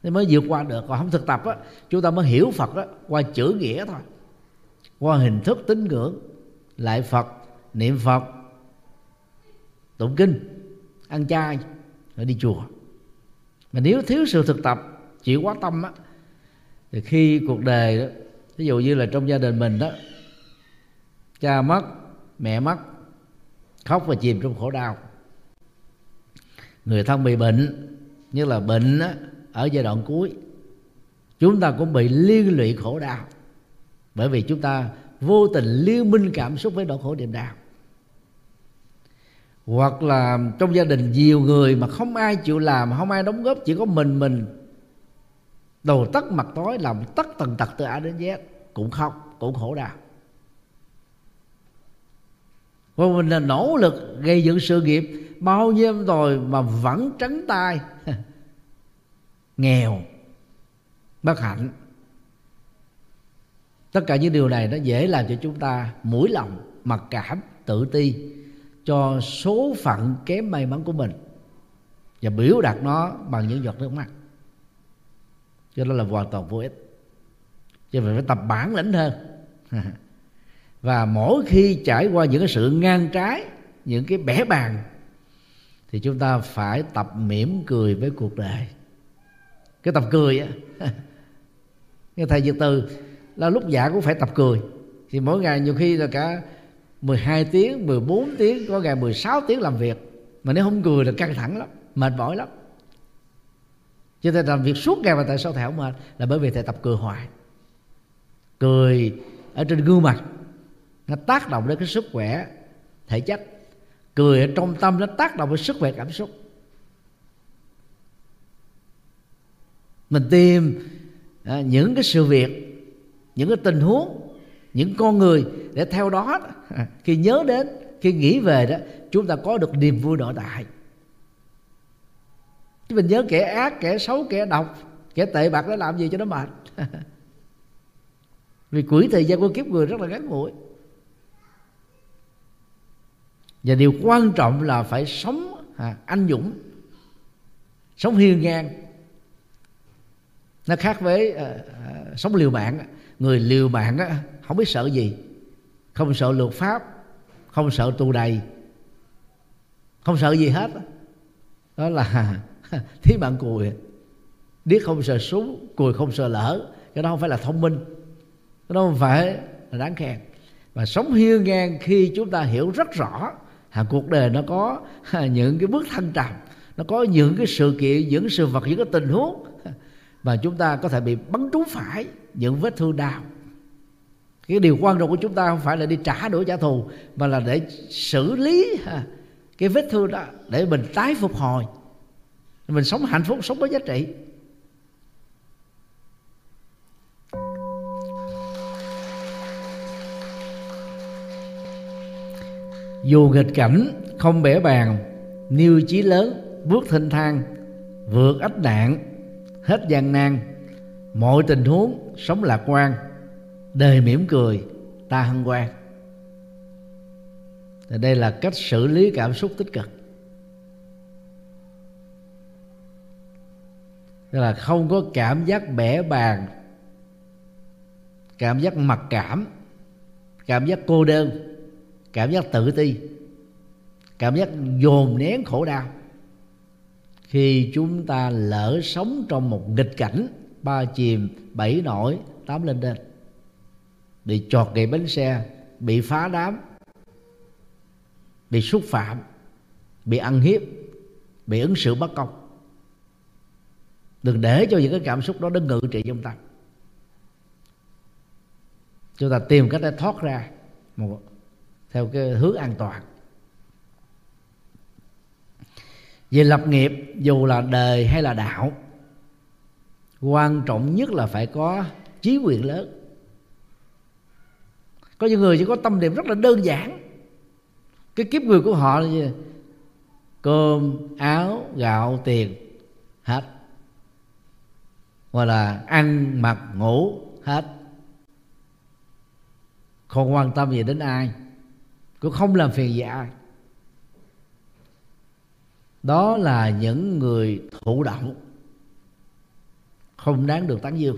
thì mới vượt qua được. Còn không thực tập á, chúng ta mới hiểu phật á, qua chữ nghĩa thôi. Qua hình thức tín ngưỡng, lại phật, niệm phật, tụng kinh, ăn chay, rồi đi chùa. Mà nếu thiếu sự thực tập, chịu quá tâm á, thì khi cuộc đời đó, ví dụ như là trong gia đình mình đó, cha mất, mẹ mất khóc và chìm trong khổ đau. Người thân bị bệnh như là bệnh á, ở giai đoạn cuối chúng ta cũng bị liên lụy khổ đau. Bởi vì chúng ta vô tình liên minh cảm xúc với nỗi khổ niềm đau. Hoặc là trong gia đình nhiều người mà không ai chịu làm không ai đóng góp chỉ có mình mình đầu tắt mặt tối làm tắt tần tật từ a đến z cũng khóc cũng khổ đau và mình là nỗ lực gây dựng sự nghiệp. Bao nhiêu năm rồi mà vẫn trắng tay. (laughs) Nghèo. Bất hạnh. Tất cả những điều này nó dễ làm cho chúng ta mũi lòng, mặc cảm, tự ti cho số phận kém may mắn của mình và biểu đạt nó bằng những giọt nước mắt. Cho đó là hoàn toàn vô ích. Cho mình phải tập bản lĩnh hơn. (laughs) và mỗi khi trải qua những cái sự ngang trái, những cái bẻ bàn, thì chúng ta phải tập mỉm cười với cuộc đời. Cái tập cười á (laughs) cái thầy Diệt Từ là lúc dạ cũng phải tập cười. Thì mỗi ngày nhiều khi là cả 12 tiếng 14 tiếng, có ngày 16 tiếng làm việc. Mà nếu không cười là căng thẳng lắm, mệt mỏi lắm. Cho nên làm việc suốt ngày mà tại sao thầy không mệt? Là bởi vì thầy tập cười hoài. Cười ở trên gương mặt nó tác động đến cái sức khỏe thể chất. Cười ở trong tâm nó tác động đến sức khỏe cảm xúc. Mình tìm à, những cái sự việc những cái tình huống những con người để theo đó à, (laughs) khi nhớ đến khi nghĩ về đó chúng ta có được niềm vui nội tại chứ mình nhớ kẻ ác kẻ xấu kẻ độc kẻ tệ bạc nó làm gì cho nó mệt. (laughs) Vì quỹ thời gian của kiếp người rất là ngắn ngủi và điều quan trọng là phải sống à, anh dũng. Sống hiên ngang. Nó khác với à, à, sống liều mạng. Người liều mạng á, không biết sợ gì. Không sợ luật pháp không sợ tù đầy. Không sợ gì hết đó là (laughs) thí bạn cùi. Điếc không sợ súng cùi không sợ lỡ cái đó không phải là thông minh. Cái đó không phải là đáng khen. Và sống hiên ngang khi chúng ta hiểu rất rõ à, cuộc đời nó có những cái bước thăng trầm nó có những cái sự kiện những sự vật những cái tình huống mà chúng ta có thể bị bắn trúng phải những vết thương đau. Cái điều quan trọng của chúng ta không phải là đi trả đũa trả thù mà là để xử lý cái vết thương đó để mình tái phục hồi. Mình sống hạnh phúc sống có giá trị. Dù nghịch cảnh, không bẻ bàn nêu chí lớn, bước thênh thang, vượt ách nạn, hết gian nan, mọi tình huống sống lạc quan, đời mỉm cười, ta hân hoan. Thì đây là cách xử lý cảm xúc tích cực. Tức là không có cảm giác bẻ bàn, cảm giác mặc cảm cảm giác cô đơn cảm giác tự ti. Cảm giác dồn nén khổ đau. Khi chúng ta lỡ sống trong một nghịch cảnh, ba chìm, bảy nổi, tám lên trên. Bị chọt gậy bánh xe, bị phá đám, bị xúc phạm, bị ăn hiếp, bị ứng xử bất công. Đừng để cho những cái cảm xúc đó nó ngự trị trong tâm chúng ta tìm cách để thoát ra một theo cái hướng an toàn. Về lập nghiệp, dù là đời hay là đạo, quan trọng nhất là phải có trí quyền lớn. Có những người chỉ có tâm niệm rất là đơn giản. Cái kiếp người của họ là gì? Cơm, áo, gạo, tiền, hết. Hoặc là ăn, mặc, ngủ, hết. Không quan tâm gì đến ai cũng không làm phiền gì ai. Đó là những người thụ động, không đáng được tán dương.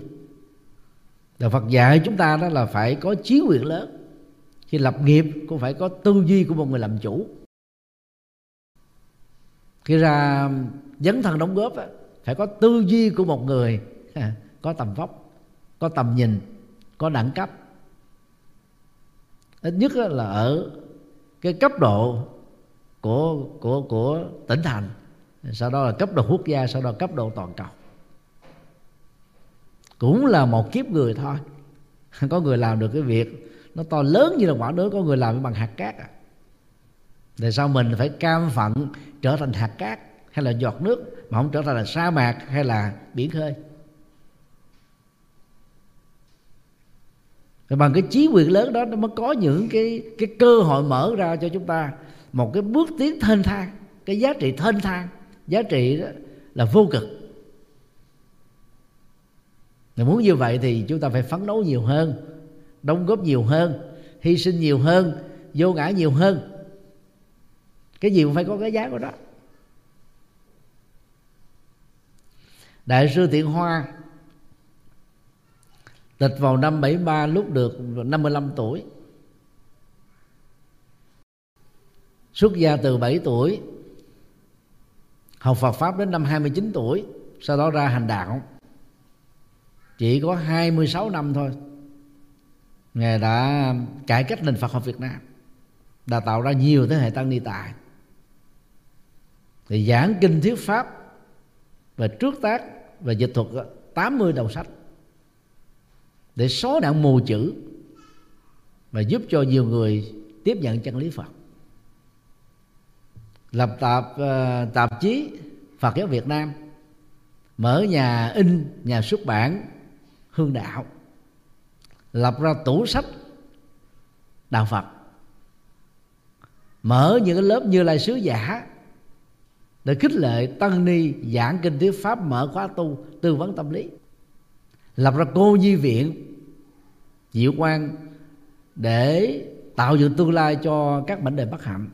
Đạo Phật dạy chúng ta đó là phải có chí quyền lớn. Khi lập nghiệp cũng phải có tư duy của một người làm chủ. Khi ra dấn thân đóng góp phải có tư duy của một người có tầm vóc, có tầm nhìn, có đẳng cấp. Ít nhất là ở cái cấp độ của của của tỉnh thành, sau đó là cấp độ quốc gia, sau đó cấp độ toàn cầu. Cũng là một kiếp người thôi. (laughs) Có người làm được cái việc nó to lớn như là quả đứa, có người làm bằng hạt cát à. Tại sao mình phải cam phận trở thành hạt cát hay là giọt nước mà không trở thành là sa mạc hay là biển khơi? Rồi bằng cái trí quyền lớn đó, nó mới có những cái cái cơ hội mở ra cho chúng ta. Một cái bước tiến thênh thang, cái giá trị thênh thang, giá trị đó là vô cực. Nếu muốn như vậy thì chúng ta phải phấn đấu nhiều hơn, đóng góp nhiều hơn, hy sinh nhiều hơn, vô ngã nhiều hơn. Cái gì cũng phải có cái giá của đó. Đại sư thiện hoa tịch vào năm 73 lúc được 55 tuổi. Xuất gia từ 7 tuổi, học Phật pháp đến năm 29 tuổi, sau đó ra hành đạo. Chỉ có 26 năm thôi. Ngài đã cải cách nền Phật học Việt Nam, đã tạo ra nhiều thế hệ tăng ni tài. Thì giảng kinh thuyết pháp và trước tác và dịch thuật 80 đầu sách để xóa nạn mù chữ và giúp cho nhiều người tiếp nhận chân lý Phật. Lập tạp uh, tạp chí Phật giáo Việt Nam mở nhà in nhà xuất bản Hương Đạo lập ra tủ sách đạo Phật mở những cái lớp như lai sứ giả để khích lệ tăng ni giảng kinh thuyết pháp mở khóa tu tư vấn tâm lý lập ra cô nhi viện, diệu quan để tạo dựng tương lai cho các bệnh đề bất hạnh.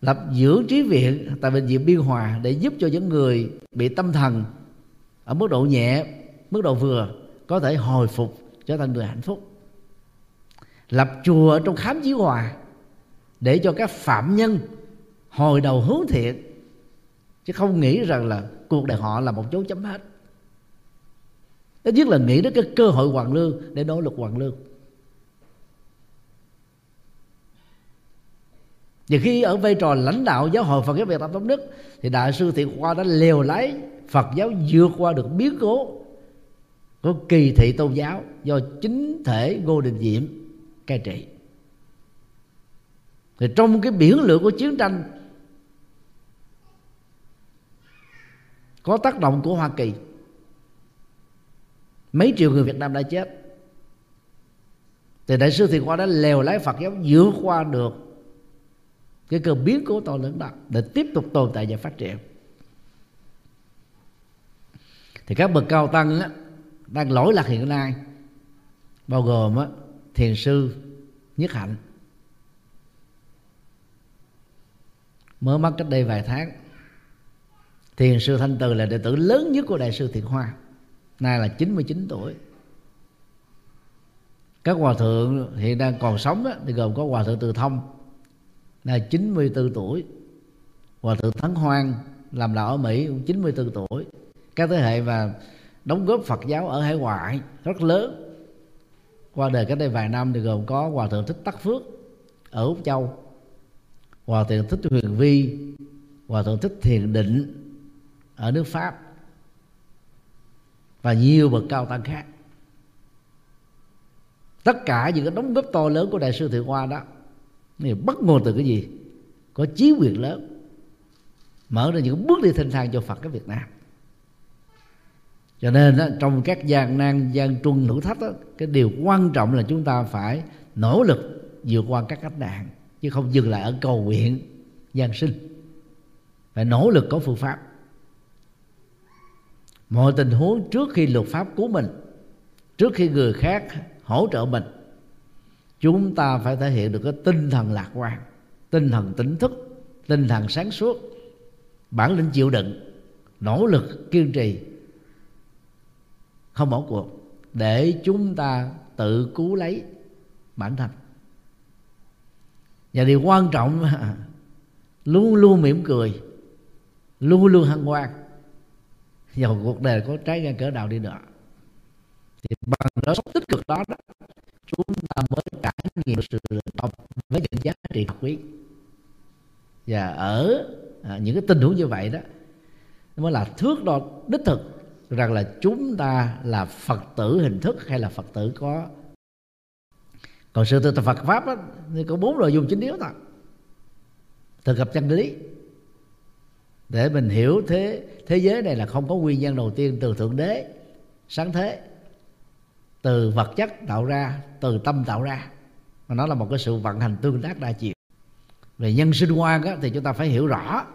Lập dưỡng trí viện tại bệnh viện biên hòa để giúp cho những người bị tâm thần ở mức độ nhẹ, mức độ vừa có thể hồi phục, trở thành người hạnh phúc. Lập chùa ở trong khám chí hòa để cho các phạm nhân hồi đầu hướng thiện, chứ không nghĩ rằng là cuộc đời họ là một dấu chấm hết ít nhất là nghĩ đến cái cơ hội hoàn lương để nỗ lực hoàn lương. Và khi ở vai trò lãnh đạo giáo hội Phật giáo Việt Nam thống nhất, thì đại sư Thiện Khoa đã lèo lái Phật giáo vượt qua được biến cố có kỳ thị tôn giáo do chính thể Ngô Đình Diệm cai trị. Thì trong cái biển lửa của chiến tranh, có tác động của Hoa Kỳ mấy triệu người Việt Nam đã chết. Thì đại sư Thiền Khoa đã lèo lái Phật giáo vượt qua được cái cơn biến cố to lớn đó để tiếp tục tồn tại và phát triển. Thì các bậc cao tăng á, đang lỗi lạc hiện nay bao gồm á, thiền sư nhất hạnh mới mất cách đây vài tháng. Thiền sư thanh từ là đệ tử lớn nhất của đại sư thiện hoa nay là 99 tuổi. Các hòa thượng hiện đang còn sống đó, thì gồm có hòa thượng từ thông. Là 94 tuổi. Hòa thượng thắng hoang làm đạo ở mỹ cũng 94 tuổi. Các thế hệ và đóng góp phật giáo ở hải ngoại rất lớn. Qua đời cách đây vài năm thì gồm có hòa thượng thích tắc phước ở úc châu hòa thượng thích huyền vi hòa thượng thích thiền định ở nước pháp và nhiều bậc cao tăng khác. Tất cả những cái đóng góp to lớn của đại sư thiện hoa đó thì bắt nguồn từ cái gì? Có chí quyền lớn mở ra những bước đi thanh thang cho phật cái việt nam. Cho nên đó, trong các gian nan gian truân thử thách đó, cái điều quan trọng là chúng ta phải nỗ lực vượt qua các cách nạn chứ không dừng lại ở cầu nguyện gian sinh. Phải nỗ lực có phương pháp mọi tình huống trước khi luật pháp cứu mình, trước khi người khác hỗ trợ mình, chúng ta phải thể hiện được cái tinh thần lạc quan, tinh thần tỉnh thức, tinh thần sáng suốt, bản lĩnh chịu đựng, nỗ lực kiên trì, không bỏ cuộc, để chúng ta tự cứu lấy bản thân. Và điều quan trọng (laughs) luôn luôn mỉm cười, luôn luôn hân hoan dầu cuộc đời có trái ngang cỡ nào đi nữa thì bằng đó sống tích cực đó, đó chúng ta mới trải nghiệm sự lựa với những giá trị thật quý. Và ở à, những cái tình huống như vậy đó mới là thước đo đích thực rằng là chúng ta là phật tử hình thức hay là phật tử có. Còn sự thực tập Phật pháp đó, thì có bốn nội dung chính yếu thôi. Thực tập chân lý để mình hiểu thế thế giới này là không có nguyên nhân đầu tiên từ thượng đế. Sáng thế từ vật chất tạo ra từ tâm tạo ra. Mà nó là một cái sự vận hành tương tác đa chiều. Về nhân sinh quan đó, thì chúng ta phải hiểu rõ.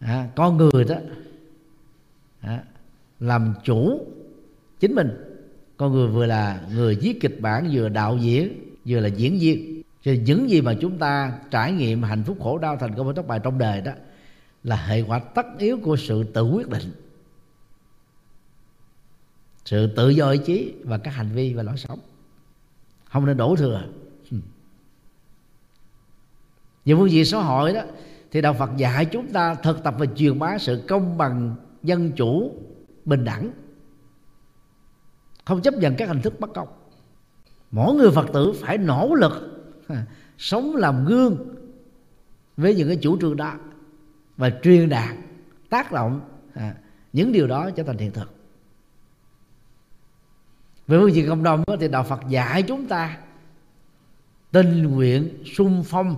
À, con người đó à, làm chủ chính mình. Con người vừa là người viết kịch bản vừa đạo diễn vừa là diễn viên. Thì những gì mà chúng ta trải nghiệm hạnh phúc khổ đau thành công và thất bại trong đời đó là hệ quả tất yếu của sự tự quyết định. Sự tự do ý chí và các hành vi và lối sống. Không nên đổ thừa. Về phương diện xã hội đó, thì đạo Phật dạy chúng ta thực tập và truyền bá sự công bằng, dân chủ, bình đẳng. Không chấp nhận các hình thức bất công. Mỗi người phật tử phải nỗ lực sống làm gương với những cái chủ trương đó và truyền đạt tác động à, những điều đó trở thành hiện thực. Về phương diện cộng đồng thì đạo Phật dạy chúng ta tình nguyện sung phong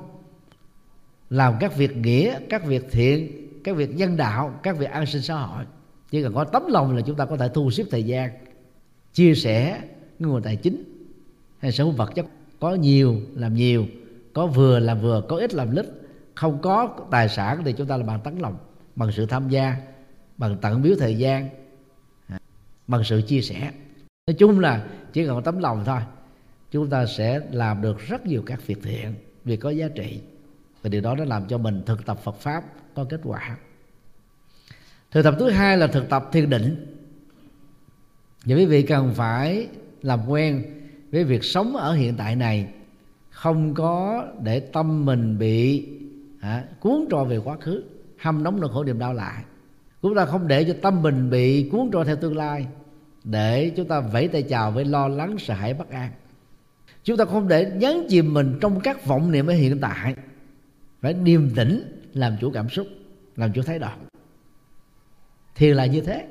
làm các việc nghĩa các việc thiện các việc nhân đạo các việc an sinh xã hội. Chỉ cần có tấm lòng là chúng ta có thể thu xếp thời gian chia sẻ nguồn tài chính hay sở hữu vật chất. Có nhiều làm nhiều có vừa làm vừa có ít làm lít không có tài sản thì chúng ta là bằng tấm lòng, bằng sự tham gia, bằng tận biếu thời gian, bằng sự chia sẻ. Nói chung là chỉ cần tấm lòng thôi, chúng ta sẽ làm được rất nhiều các việc thiện việc có giá trị. Và điều đó nó làm cho mình thực tập Phật pháp có kết quả. Thực tập thứ hai là thực tập thiền định. Và quý vị cần phải làm quen với việc sống ở hiện tại này. Không có để tâm mình bị à, cuốn trôi về quá khứ. Hâm nóng nỗi khổ niềm đau lại. Chúng ta không để cho tâm mình bị cuốn trôi theo tương lai. Để chúng ta vẫy tay chào với lo lắng sợ hãi bất an. Chúng ta không để nhấn chìm mình trong các vọng niệm ở hiện tại. Phải điềm tĩnh làm chủ cảm xúc làm chủ thái độ. Thiền là như thế.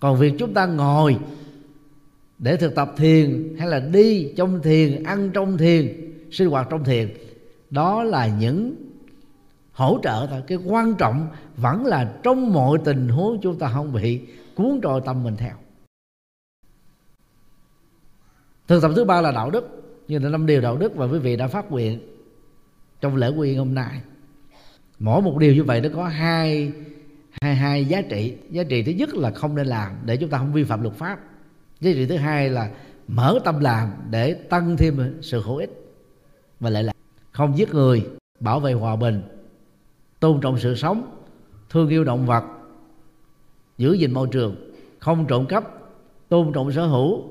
Còn việc chúng ta ngồi để thực tập thiền hay là đi trong thiền ăn trong thiền sinh hoạt trong thiền đó là những hỗ trợ thôi. Cái quan trọng vẫn là trong mọi tình huống chúng ta không bị cuốn trôi tâm mình theo. Thực tập thứ ba là đạo đức. Như là năm điều đạo đức và quý vị đã phát nguyện trong lễ quyên hôm nay. Mỗi một điều như vậy nó có hai hai hai giá trị. Giá trị thứ nhất là không nên làm để chúng ta không vi phạm luật pháp. Giá trị thứ hai là mở tâm làm để tăng thêm sự hữu ích và lại là không giết người, bảo vệ hòa bình tôn trọng sự sống, thương yêu động vật, giữ gìn môi trường, không trộm cắp, tôn trọng sở hữu.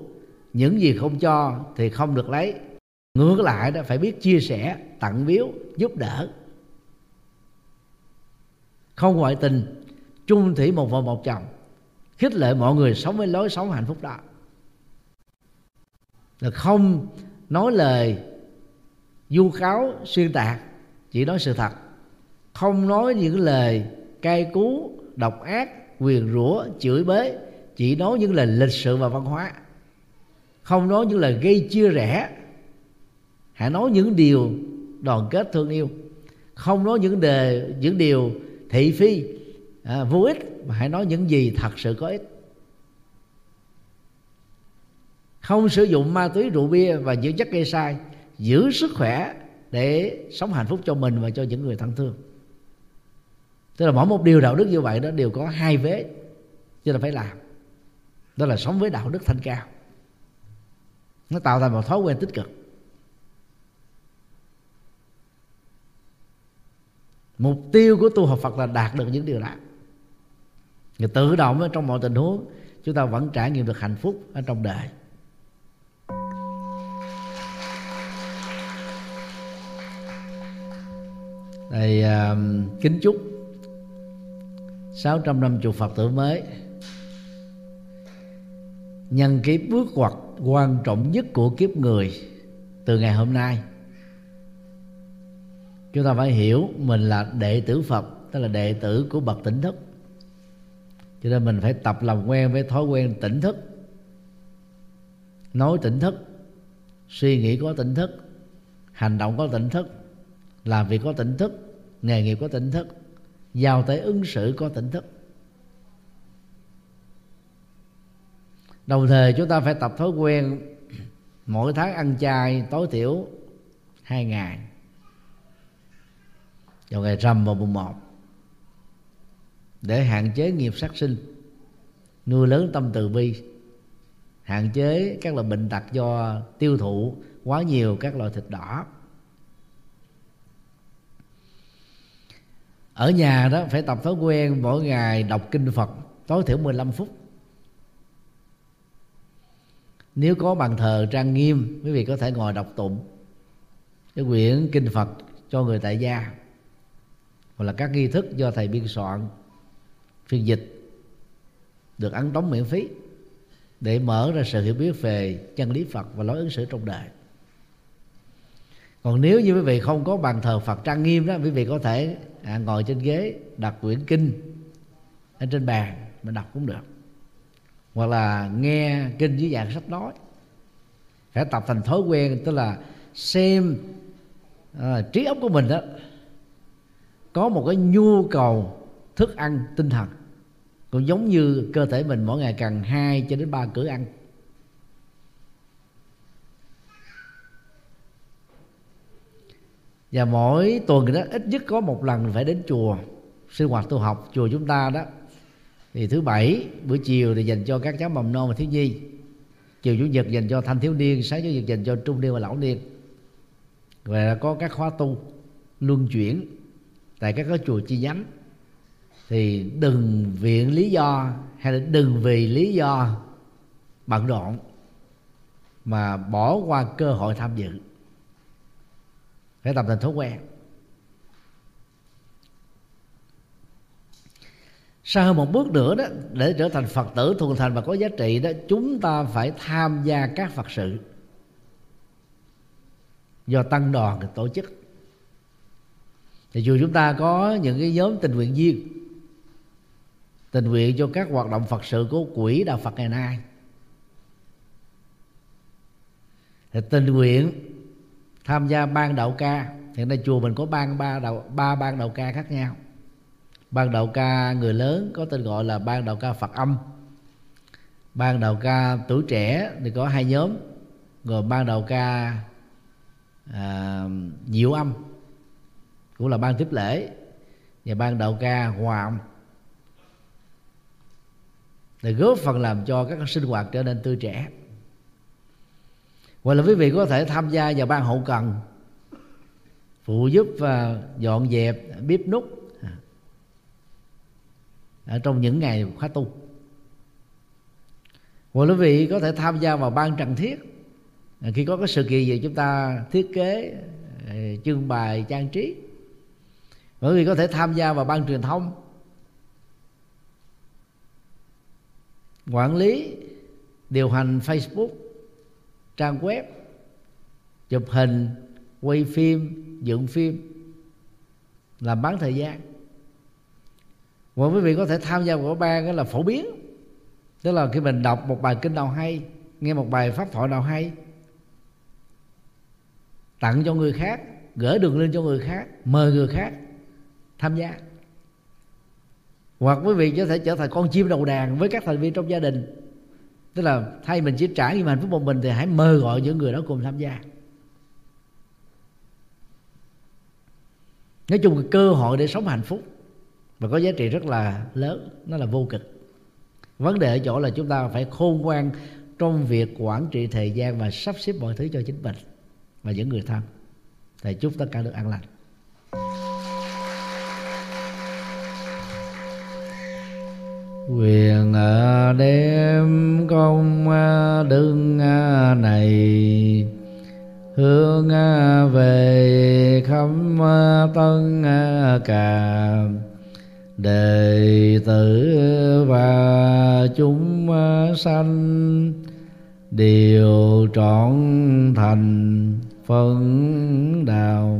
Những gì không cho thì không được lấy. Ngược lại đó, phải biết chia sẻ, tặng biếu, giúp đỡ. Không ngoại tình, chung thủy một vợ một chồng, khích lệ mọi người sống với lối sống hạnh phúc đó. Là không nói lời du kháo xuyên tạc, chỉ nói sự thật không nói những lời cay cú độc ác quyền rủa chửi bới chỉ nói những lời lịch sự và văn hóa. Không nói những lời gây chia rẽ. Hãy nói những điều đoàn kết thương yêu. Không nói những đề những điều thị phi à, vô ích mà hãy nói những gì thật sự có ích. Không sử dụng ma túy rượu bia và những chất gây sai giữ sức khỏe để sống hạnh phúc cho mình và cho những người thân thương tức là mỗi một điều đạo đức như vậy đó đều có hai vế cho nên phải làm. Đó là sống với đạo đức thanh cao. Nó tạo thành một thói quen tích cực. Mục tiêu của tu học Phật là đạt được những điều đó. Và tự động trong mọi tình huống chúng ta vẫn trải nghiệm được hạnh phúc ở trong đời. Thầy uh, à, kính chúc 650 Phật tử mới. Nhân cái bước ngoặt quan trọng nhất của kiếp người từ ngày hôm nay. Chúng ta phải hiểu mình là đệ tử Phật, tức là đệ tử của bậc tỉnh thức. Cho nên mình phải tập làm quen với thói quen tỉnh thức. Nói tỉnh thức, suy nghĩ có tỉnh thức, hành động có tỉnh thức, làm việc có tỉnh thức, nghề nghiệp có tỉnh thức vào tới ứng xử có tỉnh thức. Đồng thời chúng ta phải tập thói quen mỗi tháng ăn chay tối thiểu hai ngày. Vào ngày rằm và mùng một, để hạn chế nghiệp sát sinh, nuôi lớn tâm từ bi, hạn chế các loại bệnh tật do tiêu thụ quá nhiều các loại thịt đỏ. Ở nhà đó phải tập thói quen mỗi ngày đọc kinh Phật, tối thiểu 15 phút. Nếu có bàn thờ trang nghiêm, quý vị có thể ngồi đọc tụng cái quyển kinh Phật cho người tại gia. Hoặc là các nghi thức do thầy biên soạn, phiên dịch, được ấn tống miễn phí để mở ra sự hiểu biết về chân lý Phật và lối ứng xử trong đời. Còn nếu như quý vị không có bàn thờ Phật trang nghiêm đó, quý vị có thể à, ngồi trên ghế đặt quyển kinh ở trên bàn mà đọc cũng được. Hoặc là nghe kinh dưới dạng sách nói. Phải tập thành thói quen tức là xem à, trí óc của mình đó có một cái nhu cầu thức ăn tinh thần. Cũng giống như cơ thể mình mỗi ngày cần hai cho đến ba cử ăn. Và mỗi tuần đó, ít nhất có một lần phải đến chùa. Sinh hoạt tu học chùa chúng ta đó. Thì thứ bảy, buổi chiều thì dành cho các cháu mầm non và thiếu nhi. Chiều chủ nhật dành cho thanh thiếu niên, sáng chủ nhật dành cho trung niên và lão niên. Và có các khóa tu, luân chuyển tại các cái chùa chi nhánh. Thì đừng viện lý do hay là đừng vì lý do bận rộn mà bỏ qua cơ hội tham dự phải tập thành thói quen. Sau hơn một bước nữa đó, để trở thành phật tử thuần thành và có giá trị đó, chúng ta phải tham gia các phật sự. Do tăng đoàn tổ chức. Thì dù chúng ta có những cái nhóm tình nguyện viên, tình nguyện cho các hoạt động phật sự của quỹ đạo phật ngày nay, thì tình nguyện tham gia ban đạo ca. Hiện nay chùa mình có ban ba đạo ba ban đạo ca khác nhau. Ban đạo ca người lớn có tên gọi là ban đạo ca phật âm. Ban đạo ca tuổi trẻ thì có hai nhóm. Rồi ban đạo ca à, diệu âm cũng là ban tiếp lễ và ban đạo ca hòa âm. Để góp phần làm cho các sinh hoạt trở nên tươi trẻ hoặc là quý vị có thể tham gia vào ban hậu cần. Phụ giúp và dọn dẹp, bếp nút ở trong những ngày khóa tu. Hoặc quý vị có thể tham gia vào ban trần thiết. À, khi có cái sự kiện gì chúng ta thiết kế à, trưng bày trang trí. Bởi vì có thể tham gia vào ban truyền thông. Quản lý, điều hành facebook trang web, chụp hình, quay phim, dựng phim, làm bán thời gian. Và quý vị có thể tham gia vào ban là phổ biến. Tức là khi mình đọc một bài kinh nào hay, nghe một bài pháp thoại nào hay, tặng cho người khác gửi đường lên cho người khác, mời người khác tham gia. Hoặc quý vị có thể trở thành con chim đầu đàn với các thành viên trong gia đình tức là thay mình chỉ trải nghiệm hạnh phúc một mình thì hãy mời gọi những người đó cùng tham gia. Nói chung cơ hội để sống hạnh phúc và có giá trị rất là lớn, nó là vô cực. Vấn đề ở chỗ là chúng ta phải khôn ngoan trong việc quản trị thời gian và sắp xếp mọi thứ cho chính mình và những người thân thì chúc tất cả được an lành. Quyền à, đêm công à, đương à, này. Hướng về khâm tân cà đệ tử, và chúng sanh. Đều trọn thành phân đạo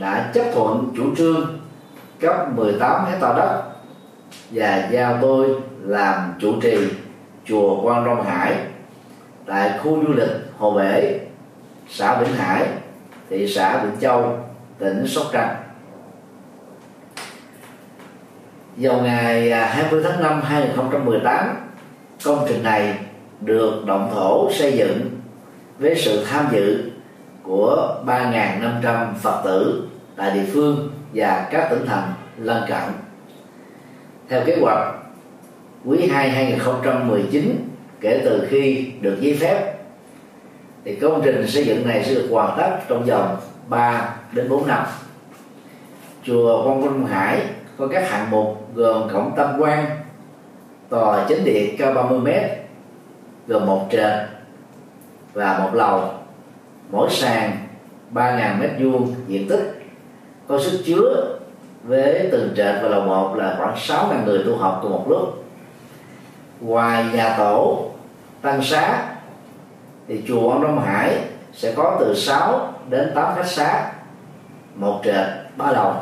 đã chấp thuận chủ trương cấp 18 hecta đất và giao tôi làm chủ trì chùa Quan Long Hải tại khu du lịch Hồ Bể, xã Vĩnh Hải, thị xã Vĩnh Châu, tỉnh Sóc Trăng. Vào ngày à, 20 tháng 5 2018, công trình này được động thổ xây dựng với sự tham dự của 3.500 Phật tử tại địa phương và các tỉnh thành lân cận. Theo kế hoạch, quý 2 2019 kể từ khi được giấy phép thì công trình xây dựng này sẽ được hoàn tất trong vòng 3 đến 4 năm chùa Quang Vinh Hải có các hạng mục gồm cổng tam quan tòa chính điện cao 30 m gồm một trệt và một lầu mỗi sàn 3.000 mét vuông diện tích có sức chứa với từng trệt và lầu một là khoảng 6.000 người tu học cùng một lúc. Ngoài nhà tổ, tăng xá, thì chùa ông Đông Hải sẽ có từ 6 đến 8 khách xá, một trệt, ba lầu.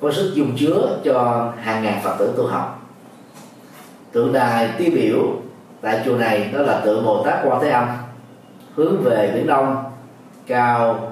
Có sức dung chứa cho hàng ngàn phật tử tu học. Tượng đài tiêu biểu tại chùa này đó là tượng Bồ Tát Quan Thế Âm, hướng về biển đông, cao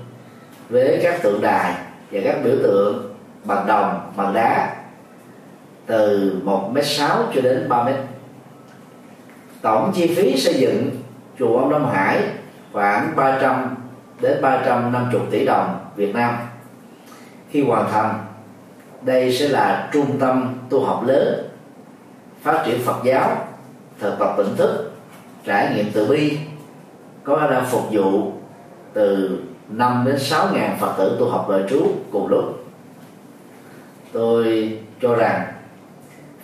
với các tượng đài và các biểu tượng bằng đồng, bằng đá, từ 1 m sáu cho đến 3 mét. Tổng chi phí xây dựng chùa ông Đông Hải khoảng 300 đến 350 tỷ đồng Việt Nam. Khi hoàn thành, đây sẽ là trung tâm tu học lớn, phát triển Phật giáo, thực tập tỉnh thức, trải nghiệm từ bi, có khả năng phục vụ từ 5 đến 6 ngàn Phật tử tu học đời trú cùng lúc. Tôi cho rằng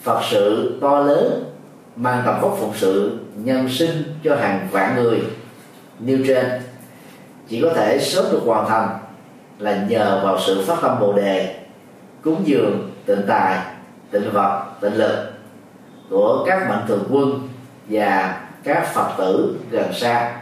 Phật sự to lớn mang tầm vóc phục sự nhân sinh cho hàng vạn người nêu trên chỉ có thể sớm được hoàn thành là nhờ vào sự phát tâm bồ đề, cúng dường, tịnh tài, tịnh vật, tịnh lực của các mạnh thường quân và các phật tử gần xa